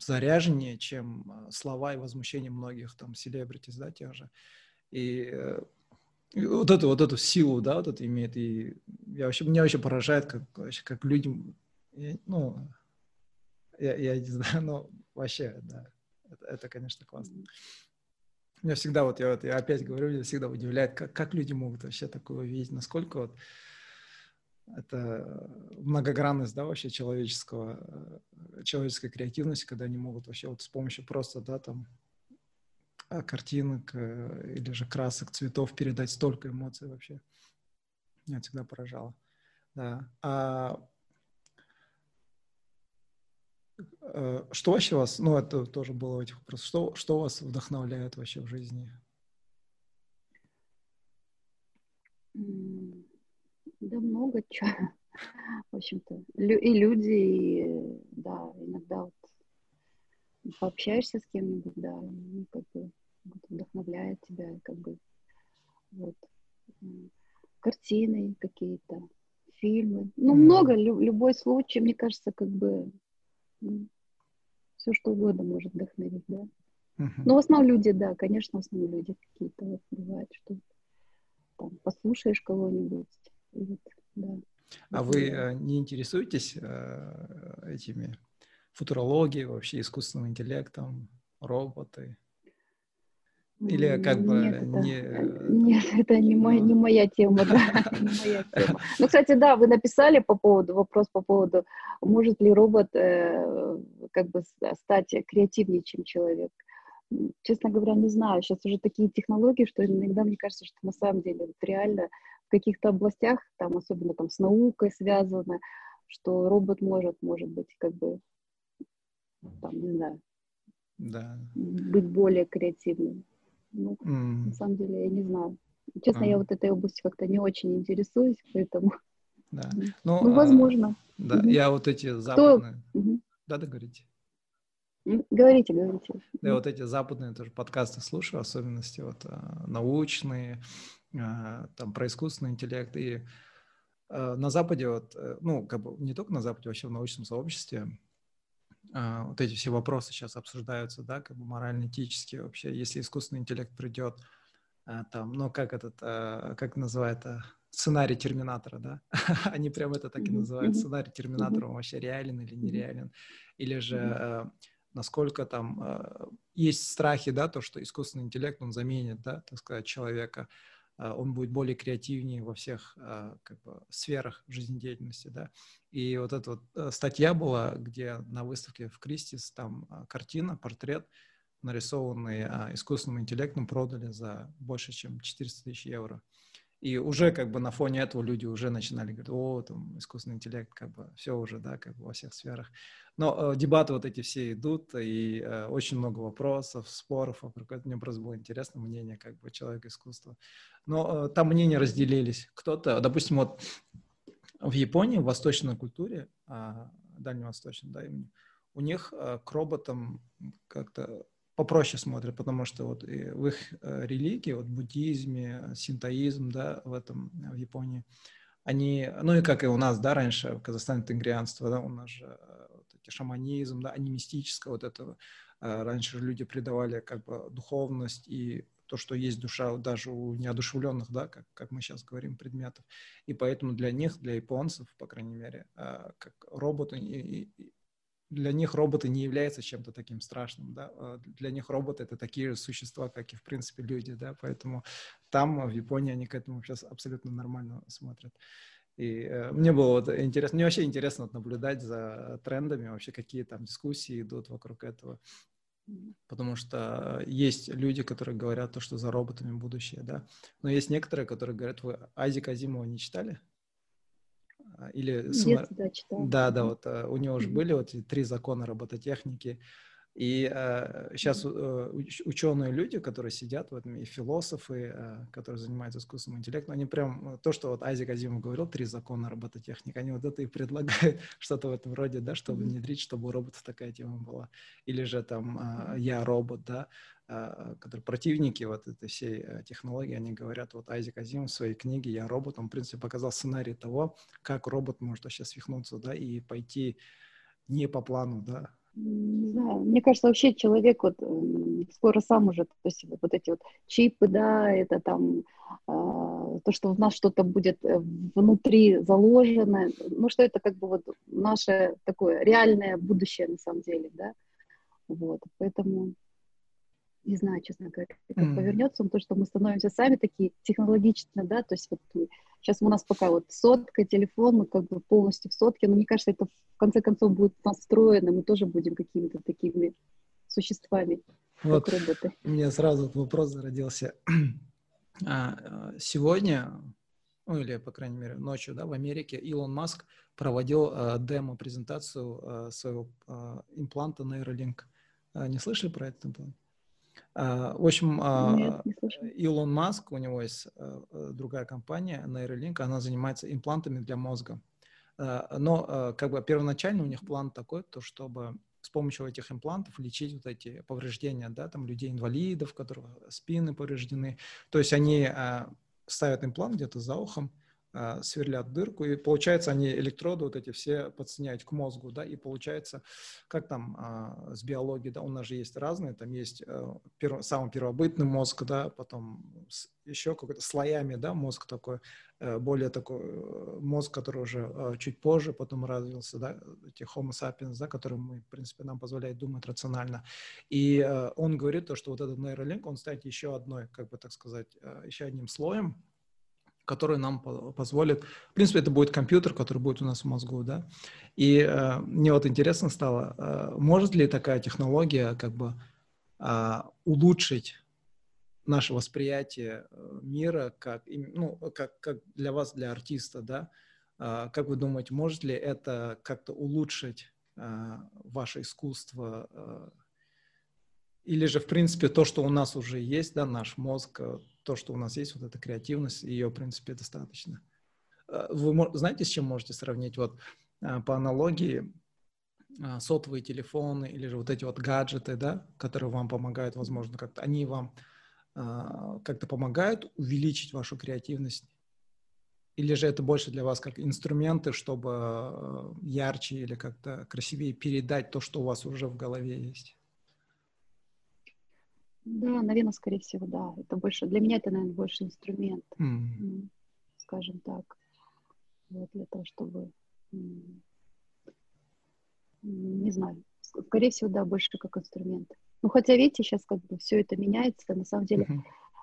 заряженнее, чем а, слова и возмущение многих там селебритис, да, тех же. И, э, вот эту вот эту силу, да, вот это имеет. И я вообще, меня вообще поражает, как, вообще, как людям, я, ну, я, я не (laughs) знаю, но вообще, да, это, это конечно, классно. Меня всегда, вот я, вот, я опять говорю, меня всегда удивляет, как, как люди могут вообще такое видеть, насколько вот это многогранность, да, вообще человеческого, э, человеческой креативности, когда они могут вообще вот с помощью просто, да, там, а, картинок э, или же красок, цветов передать столько эмоций вообще. Меня всегда поражало. Да. А э, что вообще вас, ну, это тоже было в этих вопросах, что, что вас вдохновляет вообще в жизни? Да много чего. В общем-то, и люди, и, да, иногда вот пообщаешься с кем-нибудь, да, и как бы вдохновляет тебя, как бы, вот, картины какие-то, фильмы, ну, mm. много, лю- любой случай, мне кажется, как бы, ну, все что угодно может вдохновить, да. Но в основном люди, да, конечно, в основном люди какие-то вот бывает, что там послушаешь кого-нибудь, вот, да. А вы э, не интересуетесь э, этими футурологией, вообще искусственным интеллектом, роботы? Или как бы нет, не... Это, нет, это не, мой, не моя тема, да, (laughs) (laughs) не моя тема. Ну, кстати, да, вы написали по поводу, вопрос по поводу, может ли робот э, как бы стать креативнее, чем человек. Честно говоря, не знаю. Сейчас уже такие технологии, что иногда мне кажется, что на самом деле вот реально в каких-то областях, там особенно там с наукой связано, что робот может, может быть, как бы, там, не знаю, да. быть более креативным. Ну, mm. на самом деле, я не знаю. Честно, mm. я вот этой областью как-то не очень интересуюсь, поэтому... Да. (laughs) Ну, ну возможно. А, да, угу. я вот эти западные... Кто... Угу. Да, договорите. Говорите, говорите. Да, вот эти западные тоже подкасты слушаю, особенности вот а, научные, а, там про искусственный интеллект. И на Западе, вот, ну, как бы не только на Западе, вообще в научном сообществе, вот эти все вопросы сейчас обсуждаются, да, как бы морально-этические вообще, если искусственный интеллект придет, там, ну, как этот, как называют, сценарий Терминатора, да? (laughs) Они прям это так и называют, сценарий Терминатора, он вообще реален или нереален, или же насколько там э, есть страхи, да, то, что искусственный интеллект, он заменит, да, так сказать, человека, э, он будет более креативнее во всех э, как бы, сферах жизнедеятельности, да. И вот эта вот э, статья была, где на выставке в Кристис там э, картина, портрет, нарисованный искусственным интеллектом, продали за больше, чем 400 тысяч евро. И уже как бы на фоне этого люди уже начинали говорить, о, там искусственный интеллект, как бы все уже, да, как бы во всех сферах. Но э, дебаты вот эти все идут, и э, очень много вопросов, споров. Мне просто было интересно мнение как бы человека искусства. Но э, там мнения разделились. Кто-то, допустим, вот в Японии, в восточной культуре, э, дальневосточной, да, именно, у них э, к роботам как-то попроще смотрят, потому что вот в их э, религии, вот буддизме, синтоизм, да, в этом, в Японии, они, ну и как и у нас, да, раньше в Казахстане тенгрианство, да, у нас же э, вот эти шаманизм, да, анимистическое вот этого, э, раньше люди придавали как бы духовность и то, что есть душа даже у неодушевленных, да, как, как мы сейчас говорим, предметов. И поэтому для них, для японцев, по крайней мере, как роботы для них роботы не являются чем-то таким страшным, да, а для них роботы это такие же существа, как и в принципе люди, да, поэтому там в Японии они к этому сейчас абсолютно нормально смотрят. И э, мне было вот интересно, мне вообще интересно вот наблюдать за трендами, вообще какие там дискуссии идут вокруг этого, потому что есть люди, которые говорят то, что за роботами будущее, да, но есть некоторые, которые говорят, вы Азик Азимова не читали? А, или... Детство, да, читала. Да, да, вот uh, у него уже были вот эти три закона робототехники, и э, сейчас э, ученые люди, которые сидят в этом, и философы, э, которые занимаются искусственным интеллектом, они прям, э, то, что вот Айзек Азимов говорил, три закона робототехники, они вот это и предлагают, (laughs) что-то в этом роде, да, чтобы внедрить, чтобы у роботов такая тема была. Или же там э, «Я робот», да, э, которые противники вот этой всей э, технологии, они говорят, вот Айзек Азимов в своей книге «Я робот», он, в принципе, показал сценарий того, как робот может вообще свихнуться, да, и пойти не по плану, да, не знаю, мне кажется, вообще человек вот скоро сам уже, то есть вот эти вот чипы, да, это там э, то, что в нас что-то будет э, внутри заложено, ну что это как бы вот наше такое реальное будущее на самом деле, да, вот, поэтому не знаю, честно говоря, как mm. повернется, то, что мы становимся сами такие технологичные, да, то есть вот сейчас у нас пока вот сотка, телефон, мы как бы полностью в сотке, но мне кажется, это в конце концов будет настроено, мы тоже будем какими-то такими существами, вот как роботы. У меня сразу вопрос зародился. (clears throat) А, сегодня, ну или, по крайней мере, ночью, да, в Америке Илон Маск проводил а, демо-презентацию а, своего а, импланта Neuralink. А, не слышали про этот имплант? А, в общем, а, Нет, Илон Маск, у него есть э, другая компания, Neuralink, она занимается имплантами для мозга. А, но как бы первоначально у них план такой, то чтобы с помощью этих имплантов лечить вот эти повреждения, да, там людей-инвалидов, у которых спины повреждены. То есть они ставят имплант где-то за ухом, а, сверлят дырку, и получается они электроды вот эти все подсоединяют к мозгу, да, и получается, как там а, с биологией, да, у нас же есть разные, там есть а, перв, самый первобытный мозг, да, потом с, еще какой-то слоями, да, мозг такой, а, более такой э, мозг, который уже а, чуть позже потом развился, да, эти Homo sapiens, да, которые мы, в принципе, нам позволяет думать рационально. И а, он говорит то, что вот этот нейролинк, он станет еще одной, как бы так сказать, а, еще одним слоем, который нам позволит, в принципе, это будет компьютер, который будет у нас в мозгу, да. И э, мне вот интересно стало, э, может ли такая технология как бы э, улучшить наше восприятие э, мира как, ну, как, как для вас, для артиста, да? Э, как вы думаете, может ли это как-то улучшить э, ваше искусство? Э, или же, в принципе, то, что у нас уже есть, да, наш мозг, э, то, что у нас есть, вот эта креативность, ее, в принципе, достаточно. Э, вы знаете, с чем можете сравнить? Вот э, по аналогии э, сотовые телефоны или же вот эти вот гаджеты, да, которые вам помогают, возможно, как-то, они вам как-то помогают увеличить вашу креативность? Или же это больше для вас как инструменты, чтобы ярче или как-то красивее передать то, что у вас уже в голове есть? Да, наверное, скорее всего, да. Это больше для меня это, наверное, больше инструмент, mm. скажем так, вот для того, чтобы не знаю, скорее всего, да, больше как инструмент. Ну, хотя, видите, сейчас как бы все это меняется, на самом деле,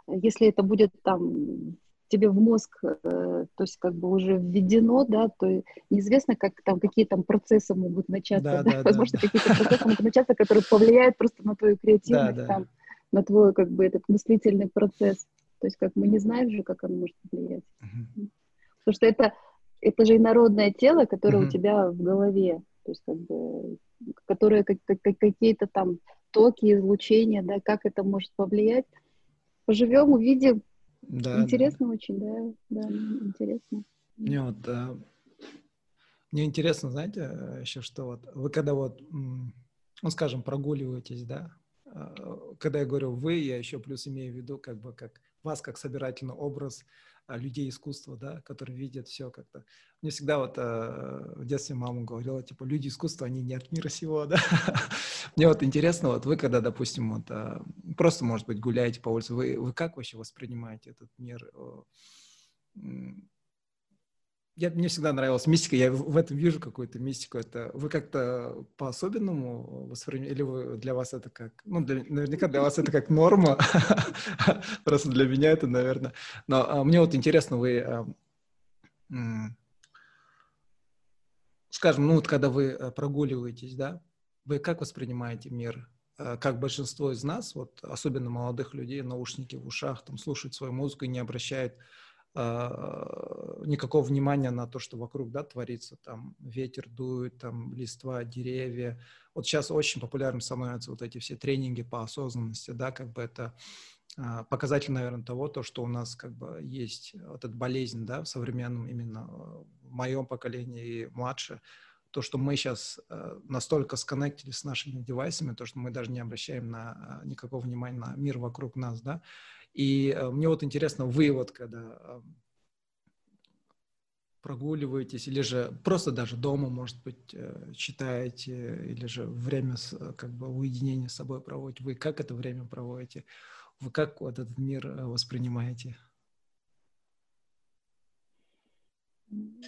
mm-hmm. если это будет там тебе в мозг, э, то есть как бы уже введено, да, то неизвестно, как там, какие там процессы могут начаться, да, да? Да, возможно, да. какие-то процессы могут начаться, которые повлияют просто на твою креативность, да, да. там, на твой, как бы, этот мыслительный процесс. То есть как мы не знаем же, как оно может влиять. Uh-huh. Потому что это, это же инородное тело, которое uh-huh. у тебя в голове. То есть как бы, которое как, как, какие-то там токи, излучения, да, как это может повлиять. Поживем, увидим. Да, интересно да. очень, да, да, интересно. Мне вот, да, мне интересно, знаете, еще что вот, вы когда вот, ну, скажем, прогуливаетесь, да, когда я говорю вы, я еще плюс имею в виду как бы как вас как собирательный образ а, людей искусства, да, которые видят все как-то. Мне всегда вот э, в детстве мама говорила, типа, люди искусства, они не от мира сего, (laughs) да. Мне вот интересно, вот вы когда, допустим, вот э, просто, может быть, гуляете по улице, вы, вы как вообще воспринимаете этот мир? Я, мне всегда нравилась мистика, я в этом вижу какую-то мистику. Это вы как-то по-особенному воспринимаете, или вы, для вас это как, ну, для, наверняка для вас это как норма, (laughs) просто для меня это, наверное. Но а, мне вот интересно, вы, а, скажем, ну вот когда вы э, прогуливаетесь, да, вы как воспринимаете мир? Э, как большинство из нас, вот особенно молодых людей, наушники в ушах, там слушают свою музыку и не обращают а, никакого внимания на то, что вокруг, да, творится, там ветер дует, там листва, деревья. Вот сейчас очень популярным становятся вот эти все тренинги по осознанности, да, как бы это а, показатель, наверное, того, то, что у нас как бы есть вот эта болезнь, да, в современном именно в моем поколении и младше, то, что мы сейчас настолько сконнектились с нашими девайсами, то, что мы даже не обращаем на, никакого внимания на мир вокруг нас, да, и э, мне вот интересно, вы вот когда э, прогуливаетесь, или же просто даже дома, может быть, э, читаете, или же время как бы уединения с собой проводите, вы как это время проводите? Вы как вот этот мир воспринимаете?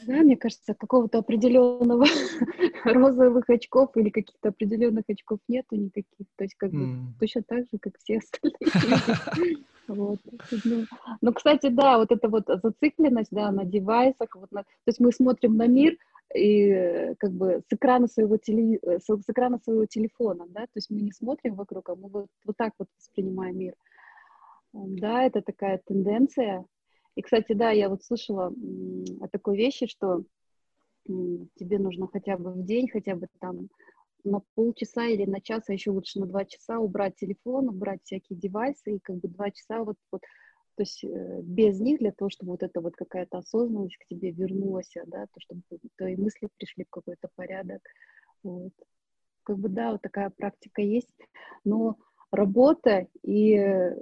Да, мне кажется, какого-то определенного (laughs) розовых очков или каких-то определенных очков нету никаких. То есть как mm. бы точно так же, как все остальные. (laughs) Вот. Ну, ну, кстати, да, вот эта вот зацикленность, да, на девайсах, вот на, то есть мы смотрим на мир и как бы с экрана своего теле, с, с экрана своего телефона, да, то есть мы не смотрим вокруг, а мы вот, вот так вот воспринимаем мир. Да, это такая тенденция. И, кстати, да, я вот слышала о такой вещи, что тебе нужно хотя бы в день, хотя бы там на полчаса или на час, а еще лучше на два часа убрать телефон, убрать всякие девайсы, и как бы два часа вот, вот то есть э, без них для того, чтобы вот эта вот какая-то осознанность к тебе вернулась, да, то, чтобы твои мысли пришли в какой-то порядок, вот. Как бы, да, вот такая практика есть, но работа и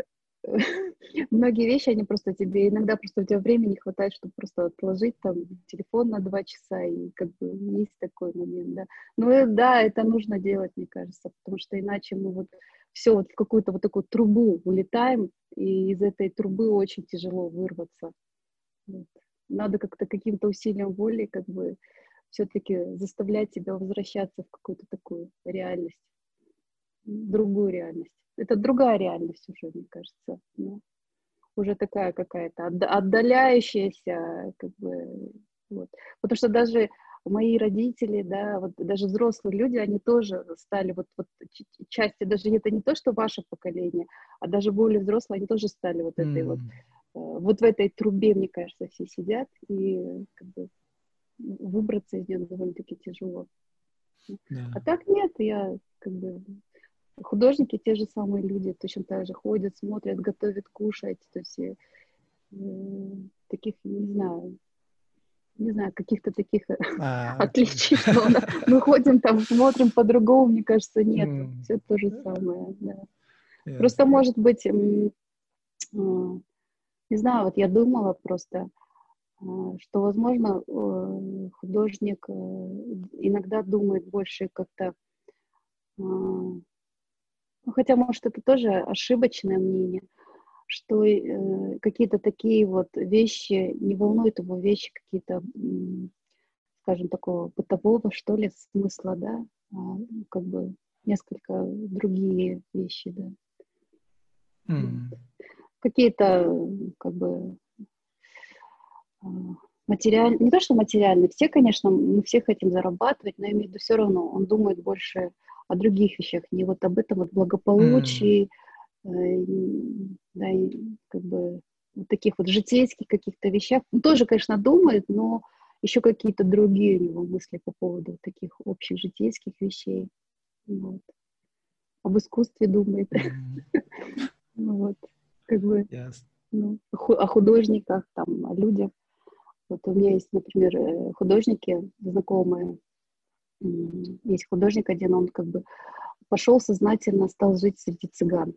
(laughs) многие вещи, они просто тебе, иногда просто у тебя времени не хватает, чтобы просто отложить там телефон на два часа, и как бы есть такой момент, да. Ну да, это нужно делать, мне кажется, потому что иначе мы вот все вот в какую-то вот такую трубу улетаем, и из этой трубы очень тяжело вырваться. Вот. Надо как-то каким-то усилием воли как бы все-таки заставлять себя возвращаться в какую-то такую реальность, другую реальность это другая реальность уже, мне кажется. Ну, уже такая какая-то отдаляющаяся, как бы, вот. Потому что даже мои родители, да, вот даже взрослые люди, они тоже стали вот, вот части, даже это не то, что ваше поколение, а даже более взрослые, они тоже стали вот этой mm. вот, э, вот в этой трубе, мне кажется, все сидят, и как бы выбраться из нее довольно-таки тяжело. Yeah. А так нет, я как бы художники те же самые люди, точно так же ходят, смотрят, готовят, кушать, то есть э, таких, не знаю, не знаю, каких-то таких а, (laughs) отличий. Мы ходим там, смотрим по-другому, мне кажется, нет. Mm. Все то же самое, да. Yeah. Просто, может быть, э, не знаю, вот я думала просто, что, возможно, художник иногда думает больше как-то, ну, хотя, может, это тоже ошибочное мнение, что э, какие-то такие вот вещи, не волнуют его вещи какие-то, скажем, такого бытового, что ли, смысла, да, а, как бы несколько другие вещи, да. Mm. Какие-то, как бы, а, материальные, не то, что материальные, все, конечно, мы все хотим зарабатывать, но я имею в виду все равно, он думает больше о других вещах, не вот об этом вот благополучии, mm Э, да, и как бы вот таких вот житейских каких-то вещах. Он тоже, конечно, думает, но еще какие-то другие у него мысли по поводу таких общих житейских вещей. Вот. Об искусстве думает. (laughs) Ну вот, как бы, ну, о художниках, там, о людях. Вот у меня есть, например, э, художники знакомые. Есть художник один, он как бы пошел сознательно, стал жить среди цыган.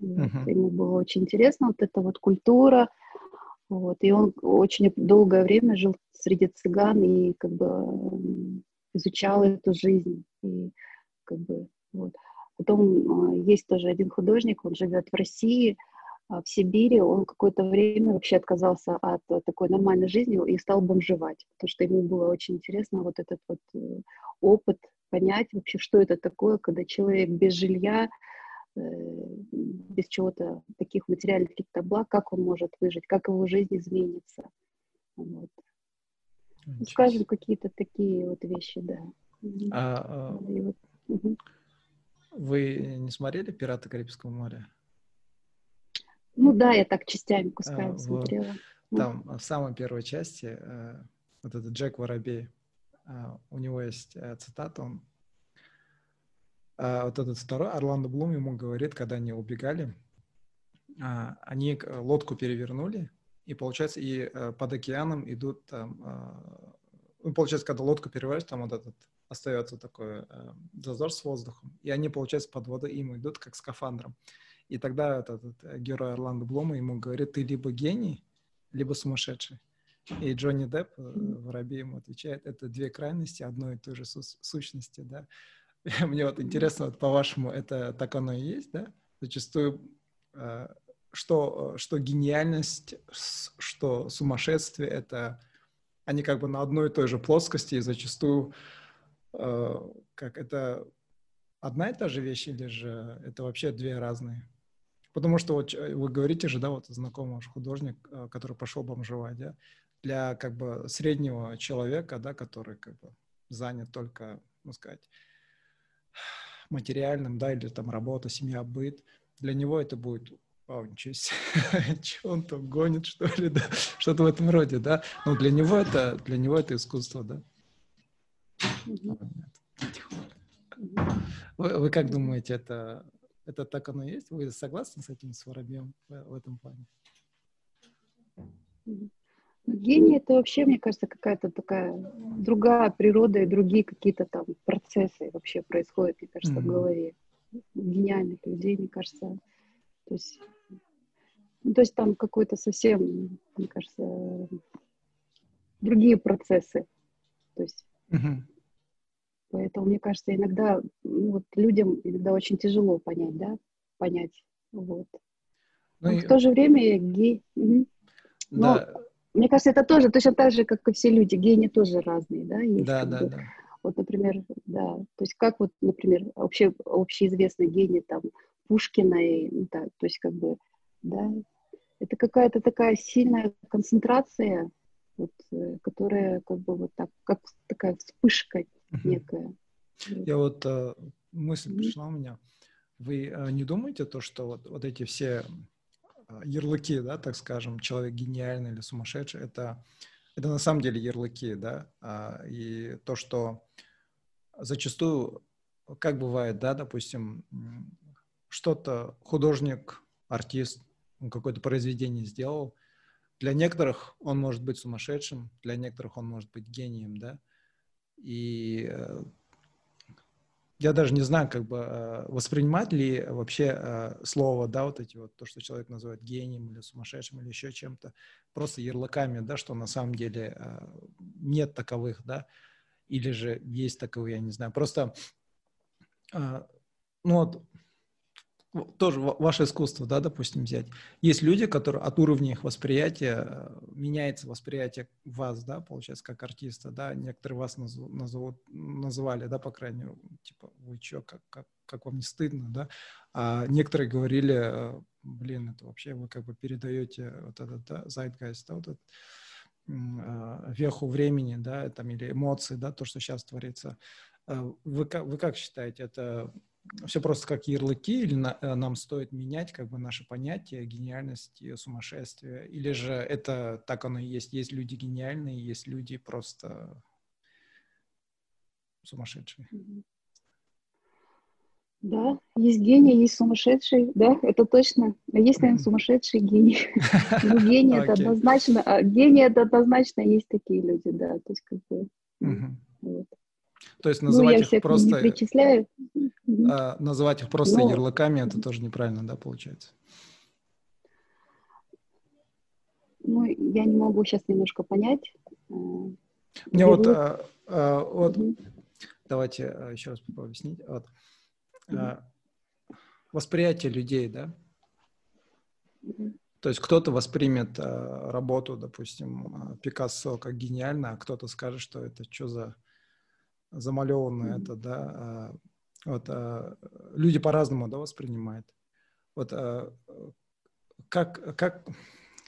Uh-huh. Ему было очень интересно вот эта вот культура. Вот, и он очень долгое время жил среди цыган и как бы изучал эту жизнь. И как бы вот. Потом а, есть тоже один художник, он живет в России, в Сибири он какое-то время вообще отказался от такой нормальной жизни и стал бомжевать, потому что ему было очень интересно вот этот вот э, опыт понять вообще, что это такое, когда человек без жилья, Э, без чего-то, таких материальных каких-то благ, как он может выжить, как его жизнь изменится. Вот. Скажем, какие-то такие вот вещи, да. А, а вот, угу. Вы не смотрели «Пираты Карибского моря»? Ну да, я так частями кусками а, смотрела. Вот. Там в самой первой части э, вот этот Джек Воробей, э, у него есть цитата, он а, вот этот второй, Орландо Блум ему говорит, когда они убегали, а, они лодку перевернули, и получается, и э, под океаном идут там, а, ну, получается, когда лодку перевернешь, там вот этот остается такой э, зазор с воздухом, и они, получается, под водой им идут как скафандром. И тогда этот, этот э, герой Орландо Блума ему говорит, ты либо гений, либо сумасшедший. И Джонни Депп, Воробей ему отвечает, это две крайности одной и той же сущности, да. (laughs) Мне вот интересно, вот по-вашему, это так оно и есть, да? Зачастую э, что, что гениальность, что сумасшествие — это они как бы на одной и той же плоскости, и зачастую э, как это одна и та же вещь, или же это вообще две разные? Потому что вот вы говорите же, да, вот знакомый ваш художник, э, который пошел бомжевать, да, для как бы среднего человека, да, который как бы занят только, ну сказать, (sighs) материальным, да, или там работа, семья, быт, для него это будет вау, ничего себе, (laughs) он там гонит, что ли, да, что-то в этом роде, да, но для него это, для него это искусство, да. Вы, вы как думаете, это, это так оно есть? Вы согласны с этим, с Воробьем в, в этом плане? Гений это вообще, мне кажется, какая-то такая другая природа и другие какие-то там процессы вообще происходят, мне кажется, mm-hmm. в голове гениальных людей, мне кажется. То есть, ну, то есть там какой-то совсем, мне кажется, другие процессы. То есть, mm-hmm. Поэтому, мне кажется, иногда ну, вот людям иногда очень тяжело понять, да, понять, вот. Ну, и... в то же время гей... Угу. Да. Но мне кажется, это тоже точно так же, как и все люди. Гении тоже разные, да? Есть, да, да, бы, да. Вот, например, да. То есть как вот, например, вообще общеизвестный гений там Пушкина и, ну, да, то есть как бы, да, это какая-то такая сильная концентрация, вот, э, которая как бы вот так, как такая вспышка некая. Я вот э, мысль пришла у меня. Вы э, не думаете то, что вот, вот эти все а, ярлыки, да, так скажем, человек гениальный или сумасшедший, это, это на самом деле ярлыки, да, а, и то, что зачастую, как бывает, да, допустим, что-то художник, артист, какое-то произведение сделал, для некоторых он может быть сумасшедшим, для некоторых он может быть гением, да, и э, я даже не знаю, как бы э, воспринимать ли вообще э, слово, да, вот эти вот, то, что человек называет гением или сумасшедшим или еще чем-то, просто ярлыками, да, что на самом деле нет таковых, да, или же есть таковые, я не знаю. Просто, ну вот, тоже ваше искусство, да, допустим, взять. Есть люди, которые от уровня их восприятия э, меняется восприятие вас, да, получается, как артиста, да, некоторые вас назовут, называли, да, по крайней мере, типа, вы чё, как, как, как вам не стыдно, да, а некоторые говорили, э, блин, это вообще вы как бы передаете вот этот да, zeitgeist, да, вот этот э, веху времени, да, там, или эмоции, да, то, что сейчас творится. Вы как, вы как считаете, это все просто как ярлыки, или на, э, нам стоит менять как бы наше понятие гениальности, сумасшествия, или же это так оно и есть, есть люди гениальные, есть люди просто сумасшедшие. Да, есть гений, есть сумасшедший, да, это точно. А есть, наверное, сумасшедший гений. (laughs) Ну, гений это однозначно, а гений это однозначно есть такие люди, да, то есть как бы... То есть называть ну, их просто... Не причисляю. А, называть их просто Но... ярлыками, это тоже неправильно, да, получается? Ну, я не могу сейчас немножко понять. Э, Мне вот, а, а, вот угу. давайте а, еще раз попробую объяснить. Вот. Угу. А, восприятие людей, да? Угу. То есть кто-то воспримет а, работу, допустим, а, Пикассо как гениально, а кто-то скажет, что это что за замалеванное mm-hmm. это, да, а, вот, а, люди по-разному, да, воспринимают. Вот а, как, как,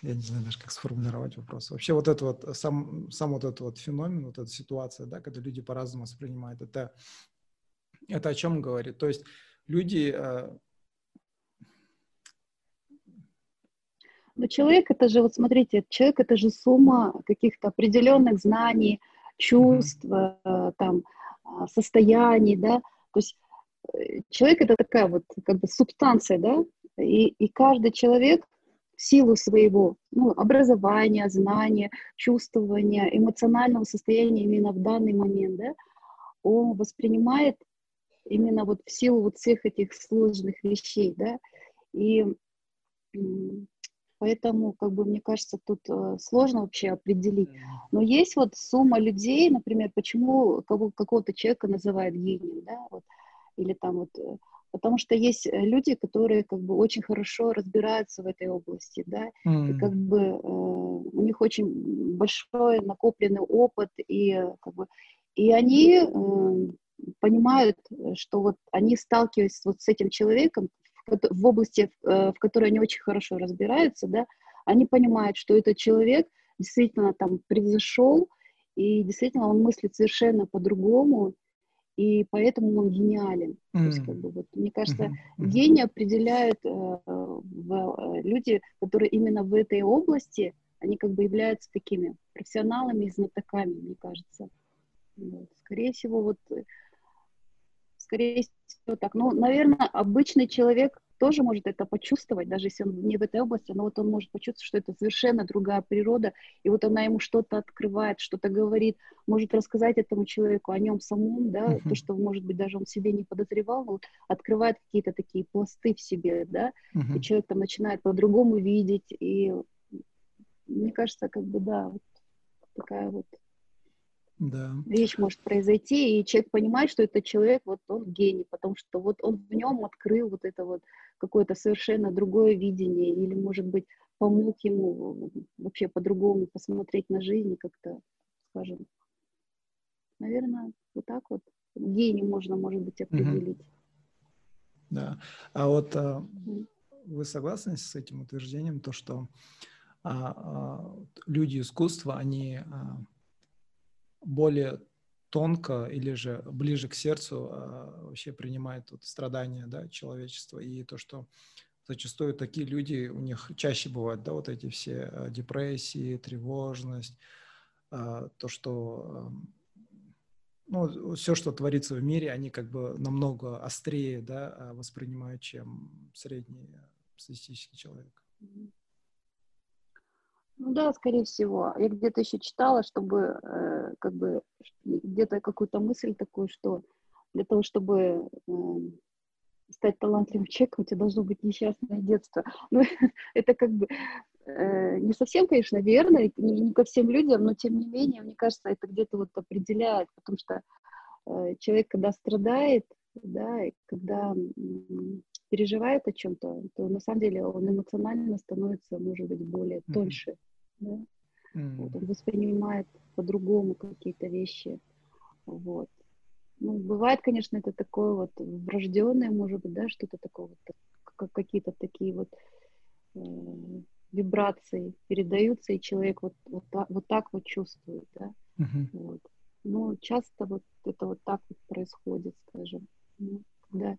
я не знаю даже, как сформулировать вопрос. Вообще вот это вот, сам, сам вот этот вот феномен, вот эта ситуация, да, когда люди по-разному воспринимают, это, это о чем говорит? То есть люди... Но человек это же, вот смотрите, человек это же сумма каких-то определенных знаний, чувств, mm-hmm. там, состояний, да, то есть э, человек это такая вот как бы субстанция, да, и, и каждый человек в силу своего ну, образования, знания, чувствования, эмоционального состояния именно в данный момент, да, он воспринимает именно вот в силу вот всех этих сложных вещей, да, и Поэтому, как бы, мне кажется, тут э, сложно вообще определить. Но есть вот сумма людей, например, почему кого, какого-то человека называют гением, да, вот, или там вот, э, потому что есть э, люди, которые как бы очень хорошо разбираются в этой области, да, mm. и как бы э, у них очень большой накопленный опыт, и как бы, и они э, понимают, что вот они сталкиваются вот с этим человеком в области, э, в которой они очень хорошо разбираются, да, они понимают, что этот человек действительно там превзошел, и действительно он мыслит совершенно по-другому, и поэтому он гениален. Mm-hmm. То есть, как бы, вот, мне кажется, mm-hmm. гений определяют э, в, э, люди, которые именно в этой области, они как бы являются такими профессионалами и знатоками, мне кажется. Вот. Скорее всего, вот скорее всего так. Ну, наверное, обычный человек тоже может это почувствовать, даже если он не в этой области, но вот он может почувствовать, что это совершенно другая природа, и вот она ему что-то открывает, что-то говорит, может рассказать этому человеку о нем самом, да, uh-huh. то, что, может быть, даже он себе не подозревал, вот, открывает какие-то такие пласты в себе, да, uh-huh. и человек там начинает по-другому видеть, и мне кажется, как бы, да, вот такая вот да. вещь может произойти, и человек понимает, что этот человек, вот он гений, потому что вот он в нем открыл вот это вот какое-то совершенно другое видение, или, может быть, помог ему вообще по-другому посмотреть на жизнь, как-то, скажем, наверное, вот так вот гений можно, может быть, определить. Да. А вот а, вы согласны с этим утверждением, то, что а, а, люди искусства, они а, более тонко или же ближе к сердцу а, вообще принимает вот страдания да, человечества и то, что зачастую такие люди, у них чаще бывают, да, вот эти все а, депрессии, тревожность, а, то, что ну, все, что творится в мире, они как бы намного острее, да, а, воспринимают, чем средний статистический человек. Ну да, скорее всего. Я где-то еще читала, чтобы э, как бы где-то какую-то мысль такую, что для того, чтобы э, стать талантливым человеком, у тебя должно быть несчастное детство. (laughs) Ну, это как бы э, не совсем, конечно, верно, не, не ко всем людям, но тем не менее, мне кажется, это где-то вот определяет, потому что э, человек, когда страдает, да, и когда переживает о чем-то, то на самом деле он эмоционально становится, может быть, более mm-hmm. тоньше. Да? Mm-hmm. Вот, он воспринимает по-другому какие-то вещи. Вот. Ну, бывает, конечно, это такое вот врожденное, может быть, да, что-то такое вот, какие-то такие вот э, вибрации передаются, и человек вот, вот, вот так вот чувствует, да. Uh-huh. Вот. Но часто вот это вот так вот происходит, скажем. Ну, когда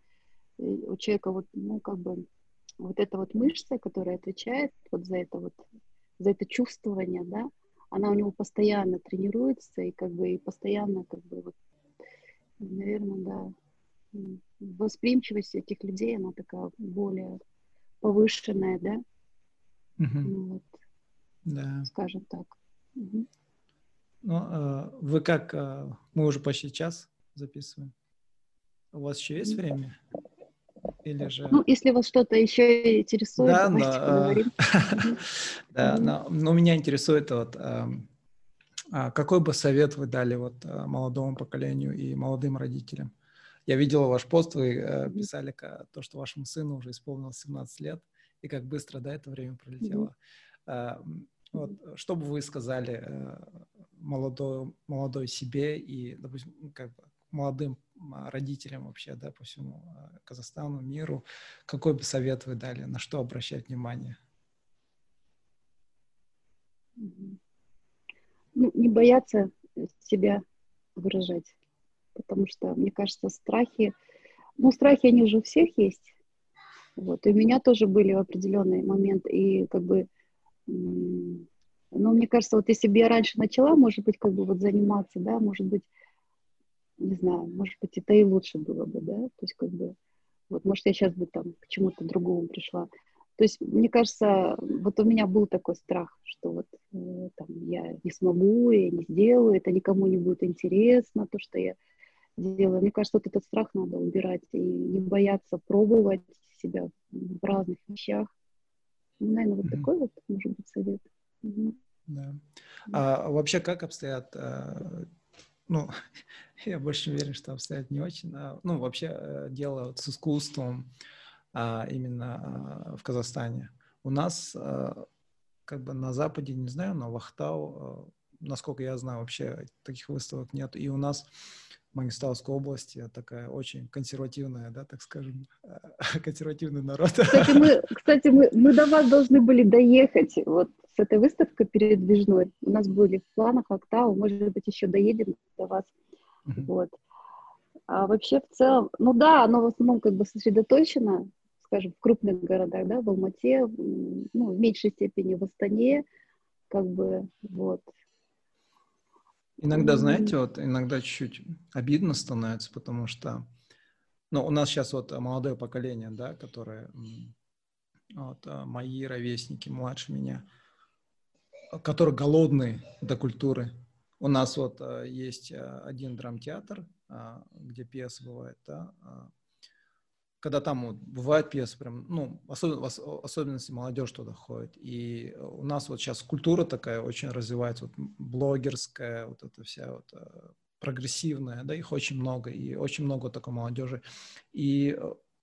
у человека вот, ну, как бы, вот эта вот мышца, которая отвечает вот за это вот, за это чувствование, да, она у него постоянно тренируется и как бы и постоянно как бы вот, наверное, да, восприимчивость этих людей, она такая более повышенная, да, угу. ну, вот, да. скажем так. Угу. Ну, э, вы как, э, мы уже почти час записываем. У вас еще есть время? Или же... Ну, если вас что-то еще интересует, да, давайте но, поговорим. (laughs) Да, но, меня интересует вот, эм, а какой бы совет вы дали вот э, молодому поколению и молодым родителям? Я видел ваш пост, вы э, писали то, что вашему сыну уже исполнилось 17 лет, и как быстро, да, это время пролетело. Mm-hmm. Вот, что бы вы сказали э, молодой, молодой себе и, допустим, как бы молодым а, родителям вообще, да, по всему а, Казахстану, миру, какой бы совет вы дали, на что обращать внимание? Ну, не бояться себя выражать, потому что, мне кажется, страхи, ну, страхи, они же у всех есть, вот, и у меня тоже были в определенный момент, и как бы, ну, мне кажется, вот если бы я раньше начала, может быть, как бы вот заниматься, да, может быть, не знаю, может быть, это и лучше было бы, да, то есть как бы, вот, может, я сейчас бы там к чему-то другому пришла. То есть, мне кажется, вот у меня был такой страх, что вот э, там я не смогу, я не сделаю, это никому не будет интересно, то, что я делаю. Мне кажется, вот этот страх надо убирать и не бояться пробовать себя в разных вещах. Ну, наверное, вот mm-hmm. такой вот, может быть, совет. Mm-hmm. Да. А вообще, как обстоят э, ну, (laughs) я больше уверен, что обстоят не очень. А, ну, вообще э, дело вот с искусством а, именно а, в Казахстане. У нас а, как бы на Западе, не знаю, но в Ахтау, а, насколько я знаю, вообще таких выставок нет. И у нас Мангистауской области такая очень консервативная, да, так скажем, (laughs) консервативный народ. Кстати, мы, кстати, мы, мы до вас должны были доехать. Вот с этой выставкой передвижной. У нас были в планах Октау, может быть, еще доедем до вас. Mm-hmm. Вот. А вообще в целом, ну да, оно в основном как бы сосредоточено, скажем, в крупных городах, да, в Алмате, ну, в меньшей степени в Астане, как бы, вот. Иногда, знаете, вот иногда чуть-чуть обидно становится, потому что, ну, у нас сейчас вот молодое поколение, да, которое, вот, а, мои ровесники, младше меня, которые голодные до культуры. У нас вот а, есть а, один драмтеатр, а, где пьесы бывают, да, когда там вот, бывает пьесы, прям, ну, особенно, особенности молодежь туда ходит. И у нас вот сейчас культура такая очень развивается, вот блогерская, вот эта вся вот прогрессивная, да, их очень много, и очень много такой молодежи. И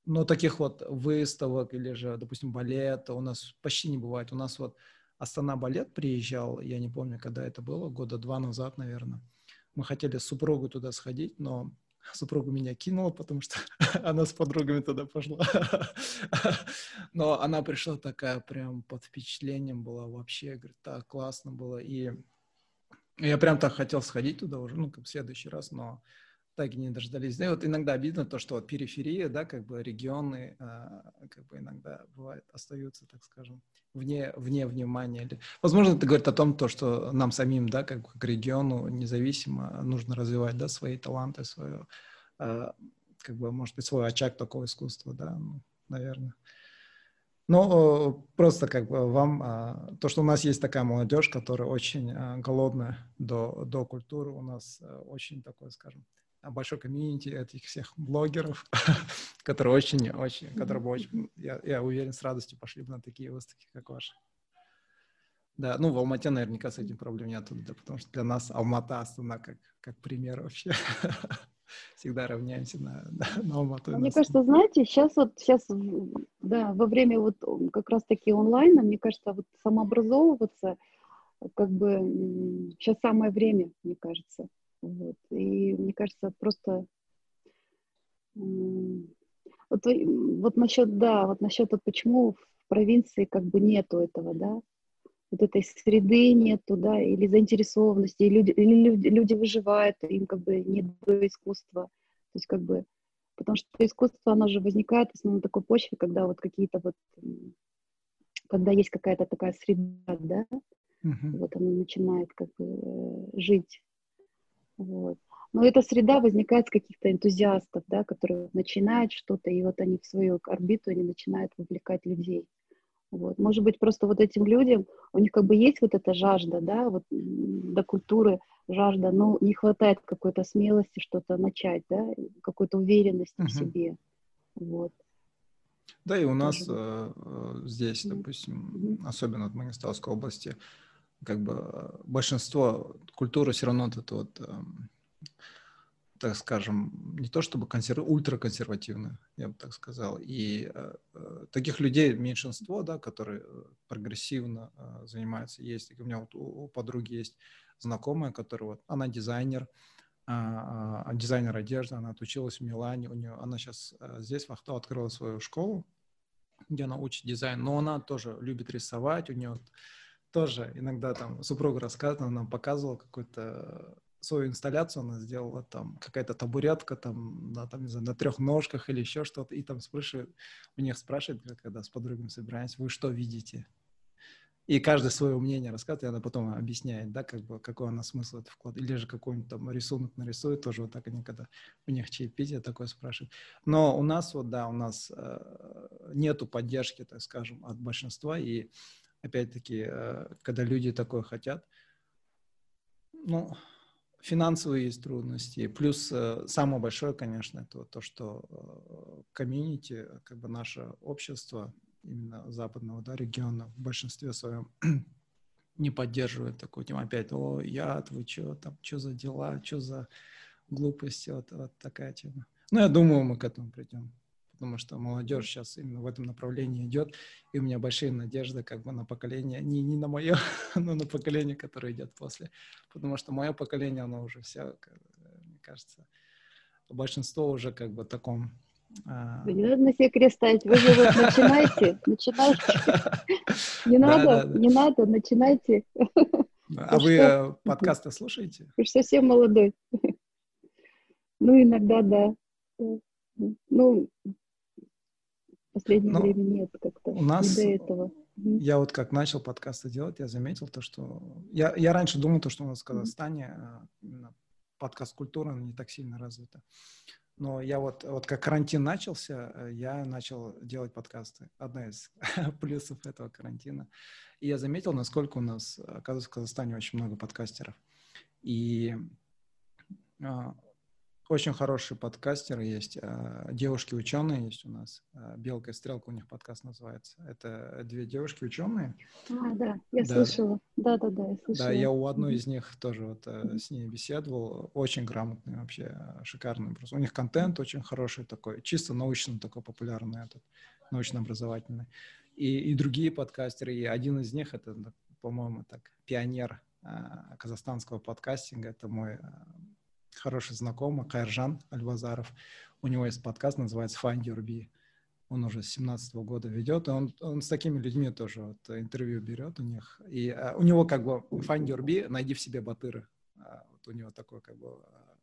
но таких вот выставок или же, допустим, балета у нас почти не бывает. У нас вот Астана балет приезжал, я не помню, когда это было, года два назад, наверное. Мы хотели с супругой туда сходить, но супруга меня кинула, потому что (laughs) она с подругами туда пошла. (laughs) Но она пришла такая прям под впечатлением была вообще, говорит, так классно было. И я прям так хотел сходить туда уже, ну, как в следующий раз, но так и не дождались. Да, и вот иногда обидно то, что вот периферия, да, как бы регионы, а, как бы иногда бывает остаются, так скажем, вне, вне внимания. Возможно, это говорит о том, то, что нам самим, да, как, как региону независимо нужно развивать, да, свои таланты, свое, а, как бы, может быть, свой очаг такого искусства, да, ну, наверное. Но просто как бы вам, а, то, что у нас есть такая молодежь, которая очень голодная до, до культуры, у нас очень такой, скажем, большой комьюнити этих всех блогеров, (laughs) которые очень-очень, которые бы очень, я, я уверен, с радостью пошли бы на такие выставки, как ваши. Да, ну в Алмате наверняка с этим проблем нет, да, потому что для нас Алмата, Астана как, как пример вообще. (laughs) Всегда равняемся на, на, на Алмату. Мне кажется, знаете, сейчас вот, сейчас, да, во время вот как раз-таки онлайна, мне кажется, вот самообразовываться, как бы сейчас самое время, мне кажется. Вот. И мне кажется, просто вот, вот насчет, да, вот насчет вот почему в провинции как бы нету этого, да, вот этой среды нету, да, или заинтересованности, или люди, или люди, люди выживают, им как бы нет до искусства. То есть как бы, потому что искусство, оно же возникает в основном на такой почве, когда вот какие-то вот, когда есть какая-то такая среда, да, uh-huh. вот оно начинает как бы э, жить. Вот. Но эта среда возникает с каких-то энтузиастов, да, которые начинают что-то, и вот они в свою орбиту они начинают вовлекать людей. Вот. Может быть, просто вот этим людям, у них как бы есть вот эта жажда, да, вот до культуры жажда, но не хватает какой-то смелости что-то начать, да, какой-то уверенности uh-huh. в себе. Вот. Да, и у нас э, э, здесь, допустим, mm-hmm. особенно в Мангистауской области, как бы э, большинство культуры все равно это вот э, так скажем, не то чтобы консерв... ультраконсервативно, я бы так сказал. И э, э, таких людей меньшинство, да, которые прогрессивно занимаются, есть. У меня вот у, у подруги есть знакомая, которая вот, она дизайнер, а, а, дизайнер одежды, она отучилась в Милане, у нее, она сейчас здесь в Ахтау открыла свою школу, где она учит дизайн, но она тоже любит рисовать, у нее тоже иногда там супруга рассказывала, нам показывала какой-то свою инсталляцию она сделала, там какая-то табуретка там, на, там, не знаю, на трех ножках или еще что-то, и там спрашивает, у них спрашивает, когда с подругами собираемся, вы что видите? И каждый свое мнение рассказывает, и она потом объясняет, да, как бы, какой она смысл это вклад, или же какой-нибудь там рисунок нарисует, тоже вот так они, когда у них чаепитие такое спрашивают. Но у нас вот, да, у нас э, нету поддержки, так скажем, от большинства, и опять-таки, э, когда люди такое хотят, ну, финансовые есть трудности. Плюс э, самое большое, конечно, это то, что э, комьюнити, как бы наше общество именно западного да, региона в большинстве своем (clears throat) не поддерживает такую тему. Опять, о, яд, вы что там, что за дела, что за глупости, вот, вот такая тема. Ну, я думаю, мы к этому придем потому что молодежь сейчас именно в этом направлении идет, и у меня большие надежды как бы на поколение, не, не на мое, (laughs) но на поколение, которое идет после, потому что мое поколение, оно уже все, мне кажется, большинство уже как бы в таком а... Не надо на себе крест ставить. Вы же вот (laughs) начинайте, начинайте. Не надо, не надо, начинайте. А вы э, подкасты слушаете? Вы же совсем молодой. (laughs) Ну, иногда да. Ну, последнее Но время нет как-то. У нас, до этого. Я вот как начал подкасты делать, я заметил то, что... Я, я раньше думал, то, что у нас в Казахстане mm-hmm. подкаст-культура не так сильно развита. Но я вот, вот как карантин начался, э, я начал делать подкасты. Одна из (laughs) плюсов этого карантина. И я заметил, насколько у нас, оказывается, в Казахстане очень много подкастеров. И а, очень хорошие подкастеры есть. А, девушки-ученые есть у нас. А, Белка и стрелка у них подкаст называется. Это две девушки-ученые. А, да, я да. слышала. Да, да, да, я слышала. Да, я у одной из них тоже вот mm-hmm. с ней беседовал. Очень грамотный вообще, шикарный. Просто. У них контент очень хороший такой, чисто научно такой популярный этот, научно-образовательный. И, и другие подкастеры. И один из них, это, по-моему, так, пионер казахстанского подкастинга. Это мой хороший знакомый, Кайржан Альбазаров. У него есть подкаст, называется Find Your Bee. Он уже с 17 -го года ведет, и он, он с такими людьми тоже вот, интервью берет у них. И а, у него как бы Find Your Bee, найди в себе батыры. А, вот у него такой как бы а,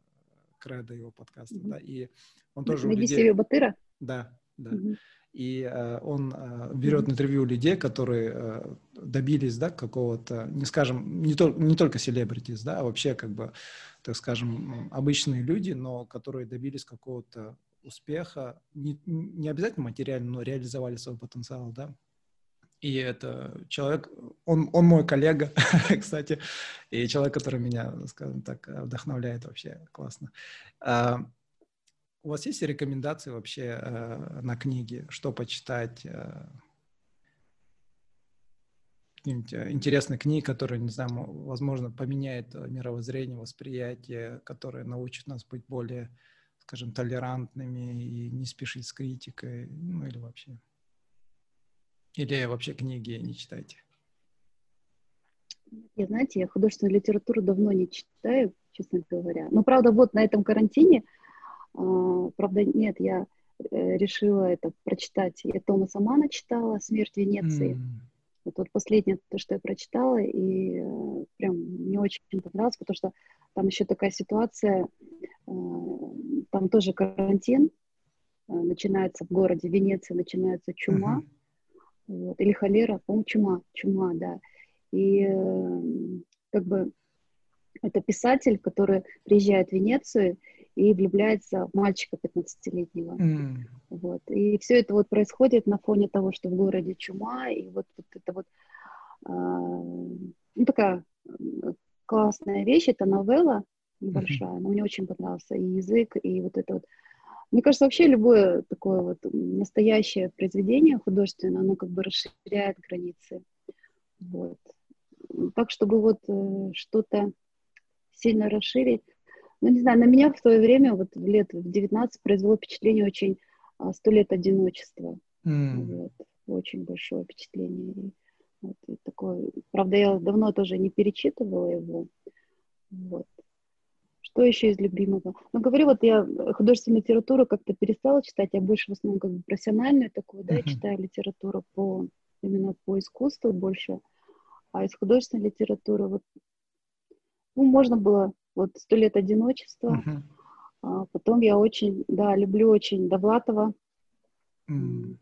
кредо его подкаста, mm-hmm. да, и он тоже Найди людей... себе батыра? Да, да. Mm-hmm. И э, он э, берет интервью людей, которые э, добились, да, какого-то, не скажем, не, то, не только селебритис, да, а вообще как бы так скажем, обычные люди, но которые добились какого-то успеха, не, не обязательно материально, но реализовали свой потенциал, да, И это человек, он, он мой коллега, (laughs) кстати, и человек, который меня, скажем так, вдохновляет вообще классно. У вас есть рекомендации вообще э, на книги, что почитать? Э, интересные книги, которые, не знаю, возможно, поменяет мировоззрение, восприятие, которые научат нас быть более, скажем, толерантными и не спешить с критикой, ну или вообще. Или вообще книги не читаете? Я, знаете, я художественную литературу давно не читаю, честно говоря. Но, правда, вот на этом карантине, э, правда, нет, я э, решила это прочитать. Я Томаса Мана читала «Смерть Венеции». Mm. Вот, вот последнее, то, что я прочитала, и э, прям мне очень понравилось, потому что там еще такая ситуация, э, там тоже карантин, э, начинается в городе Венеции, начинается чума, uh-huh вот, или холера, по-моему, чума, чума, да. И э, как бы это писатель, который приезжает в Венецию и влюбляется в мальчика 15-летнего. Mm. Вот. И все это вот происходит на фоне того, что в городе чума, и вот, вот это вот э, ну, такая классная вещь, это новелла небольшая, mm-hmm. но мне очень понравился и язык, и вот это вот мне кажется, вообще любое такое вот настоящее произведение художественное, оно как бы расширяет границы. Вот. Так, чтобы вот э, что-то сильно расширить. Ну, не знаю, на меня в свое время, вот в лет в 19, произвело впечатление очень а, «Сто лет одиночества». Mm. Вот. Очень большое впечатление. Вот, и такое, правда, я давно тоже не перечитывала его. Вот. Что еще из любимого? Ну, говорю, вот я художественную литературу как-то перестала читать, я больше в основном как бы профессиональную такую, да, uh-huh. читаю литературу по именно по искусству больше, а из художественной литературы вот, ну, можно было вот «Сто лет одиночества», uh-huh. а потом я очень, да, люблю очень Довлатова, uh-huh.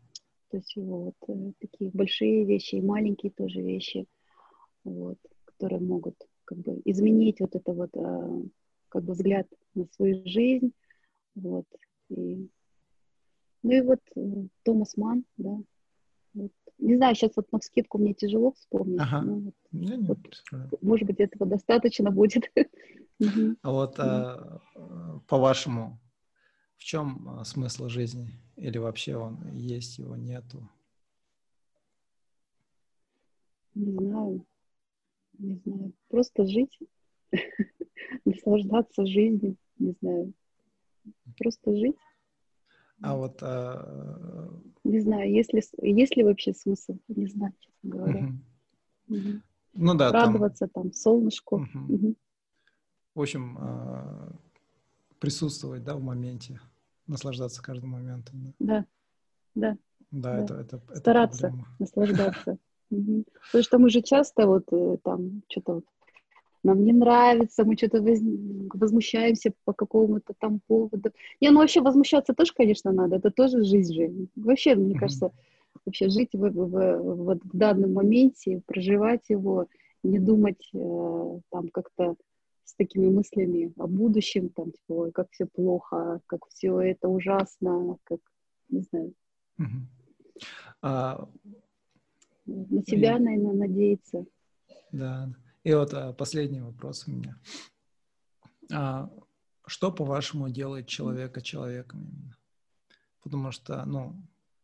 то есть вот э, такие большие вещи и маленькие тоже вещи, вот, которые могут как бы изменить вот это вот а, как бы взгляд на свою жизнь, вот, и, ну и вот э, Томас Ман, да, вот. Не знаю, сейчас вот на скидку мне тяжело вспомнить, ага. но вот, ну, вот, может быть, этого достаточно будет. (laughs) А вот а, по-вашему, в чем а, смысл жизни? Или вообще он есть, его нету? Не знаю. Не знаю. Просто жить. (laughs) наслаждаться жизнью, не знаю, просто жить. А вот... А... Не знаю, есть ли, есть ли вообще смысл, не знаю, честно говоря. Угу. Угу. Ну да. Радоваться там, там солнышку. Угу. Угу. В общем, а, присутствовать, да, в моменте, наслаждаться каждым моментом. Да, да. Да, да. Это, это, это Стараться проблема. наслаждаться. Потому что мы же часто вот э, там что-то вот нам не нравится, мы что-то воз... возмущаемся по какому-то там поводу. Не, ну вообще возмущаться тоже, конечно, надо, это тоже жизнь же. Вообще, мне mm-hmm. кажется, вообще жить в, в, вот в данном моменте, проживать его, не думать э, там как-то с такими мыслями о будущем, там, типа, ой, как все плохо, как все это ужасно, как, не знаю. Mm-hmm. А... На себя, наверное, надеяться. Да. И вот а, последний вопрос у меня. А, что, по-вашему, делает человека человеком именно? Потому что, ну,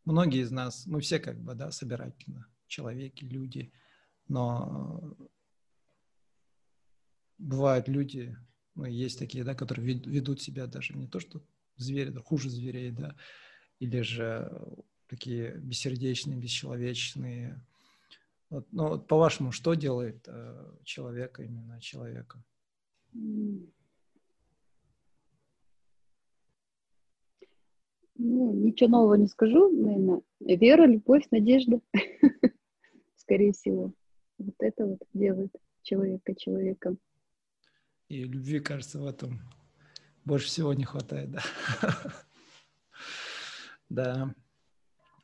многие из нас, мы все как бы, да, собирательно, человеки, люди, но бывают люди, ну, есть такие, да, которые ведут себя даже не то, что звери, да, хуже зверей, да, или же такие бессердечные, бесчеловечные, вот, ну, вот по-вашему, что делает э, человека именно человека? Ну, ничего нового не скажу, наверное. Вера, любовь, надежда, (laughs) скорее всего. Вот это вот делает человека человеком. И любви, кажется, в этом больше всего не хватает, да? (laughs) Да.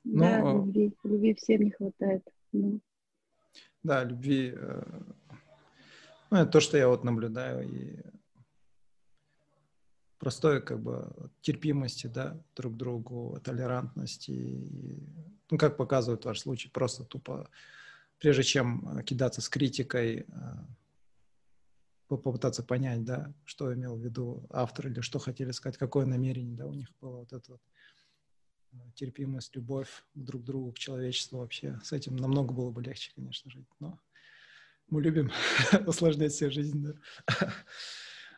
Да, любви, любви всем не хватает. Ну. Да, любви. Э, ну, это то, что я вот наблюдаю. И простой как бы терпимости, да, друг к другу, толерантности. И ну, как показывает ваш случай, просто тупо, прежде чем э, кидаться с критикой, попытаться понять, да, что имел в виду автор или что хотели сказать, какое намерение, да, у них было вот это вот терпимость, любовь друг к другу, к человечеству вообще. С этим намного было бы легче, конечно, жить, но мы любим (laughs) усложнять себе жизнь, да. (laughs)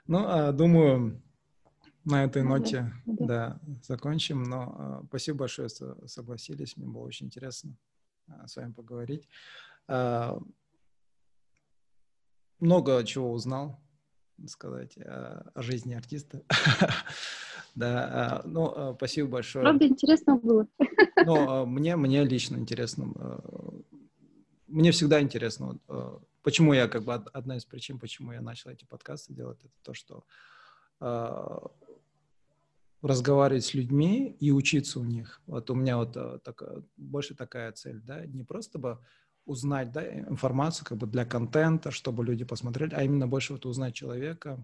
Ну, а, думаю, на этой ноте, да, закончим. Но а, спасибо большое, что согласились. Мне было очень интересно а, с вами поговорить. Много чего узнал, сказать, о жизни артиста. (laughs) Да, ну, спасибо большое. Правда, интересно было. Ну, мне, мне лично интересно. Мне всегда интересно, почему я, как бы, одна из причин, почему я начал эти подкасты делать, это то, что разговаривать с людьми и учиться у них. Вот у меня вот так, больше такая цель, да, не просто бы узнать да, информацию как бы для контента, чтобы люди посмотрели, а именно больше вот узнать человека,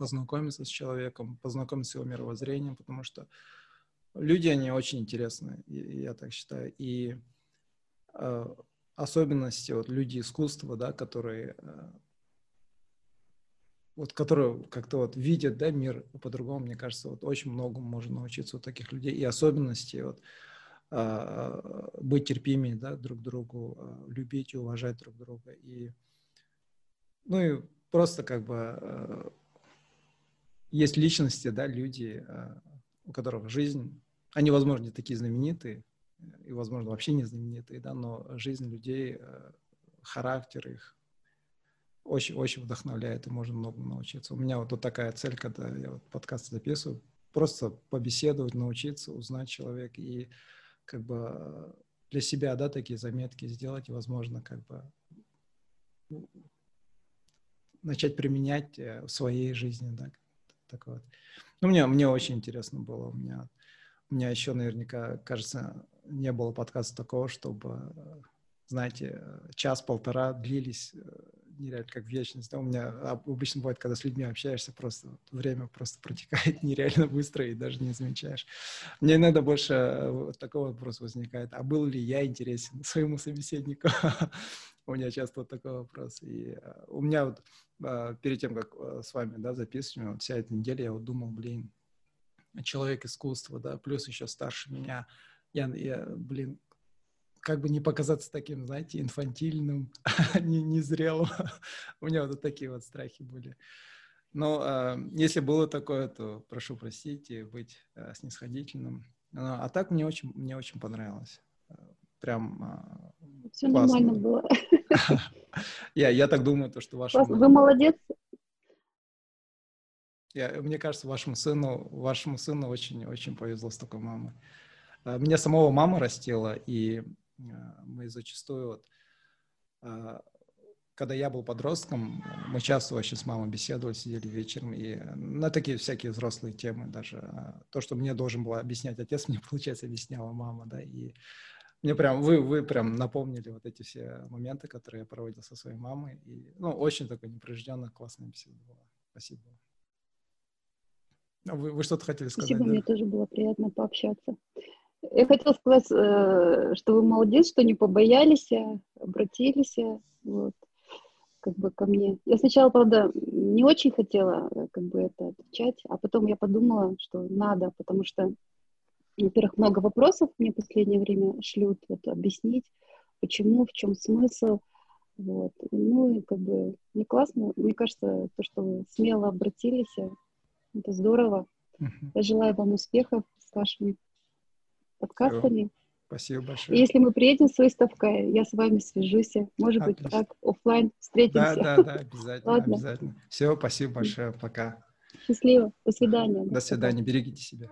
познакомиться с человеком, познакомиться с его мировоззрением, потому что люди, они очень интересны, я так считаю. И э, особенности вот люди искусства, да, которые э, вот которые как-то вот видят, да, мир по-другому, мне кажется, вот очень многому можно научиться у таких людей, и особенности вот а, быть терпимее, да, друг другу, любить и уважать друг друга, и ну и просто как бы есть личности, да, люди, а, у которых жизнь, они, возможно, не такие знаменитые, и, возможно, вообще не знаменитые, да, но жизнь людей, а, характер их, очень-очень вдохновляет, и можно много научиться. У меня вот, вот такая цель, когда я вот подкасты записываю, просто побеседовать, научиться, узнать человека и как бы для себя, да, такие заметки сделать, и, возможно, как бы начать применять э, в своей жизни, да, так вот. Ну, мне, мне очень интересно было, у меня, у меня еще наверняка, кажется, не было подкаста такого, чтобы, знаете, час-полтора длились э, нереально как вечность. Да? У меня обычно бывает, когда с людьми общаешься, просто время просто протекает (laughs) нереально быстро и даже не замечаешь. Мне иногда больше э, вот такой вопрос возникает. А был ли я интересен (laughs) своему собеседнику? (laughs) У меня часто вот такой вопрос. И э, у меня вот э, перед тем, как с вами да, записывать, вот вся эта неделя я вот думал, блин, человек искусства, да, плюс еще старше меня. Я, я блин, как бы не показаться таким, знаете, инфантильным, (laughs) не, незрелым. У меня вот такие вот страхи были. Но э, если было такое, то прошу простить и быть э, снисходительным. Но, а так мне очень, мне очень понравилось. Прям э, Все нормально было. (laughs) я, я так думаю, то, что вашему... Вы молодец. Я, мне кажется, вашему сыну, вашему сыну очень, очень повезло с такой мамой. Меня самого мама растила, и а, мы зачастую, вот, а, когда я был подростком, мы часто вообще с мамой беседовали, сидели вечером, и на такие всякие взрослые темы даже. А, то, что мне должен был объяснять отец, (laughs) мне, получается, объясняла мама, да, и мне прям, вы, вы прям напомнили вот эти все моменты, которые я проводил со своей мамой, и, ну, очень такой непринужденная, классная беседа была. Спасибо. Вы, вы что-то хотели сказать? Спасибо, да? мне тоже было приятно пообщаться. Я хотела сказать, э, что вы молодец, что не побоялись, обратились вот, как бы ко мне. Я сначала, правда, не очень хотела э, как бы это отвечать, а потом я подумала, что надо, потому что, во-первых, много вопросов мне в последнее время шлют, вот, объяснить, почему, в чем смысл, вот. Ну, и как бы не классно. Мне кажется, то, что вы смело обратились, э, это здорово. Uh-huh. Я желаю вам успехов с вашими подкастами. Спасибо большое. И если мы приедем с выставкой, я с вами свяжусь. Может Отлично. быть, так, офлайн встретимся. Да, да, да, обязательно, Ладно. обязательно. Все, спасибо большое, пока. Счастливо, до свидания. До свидания, берегите себя.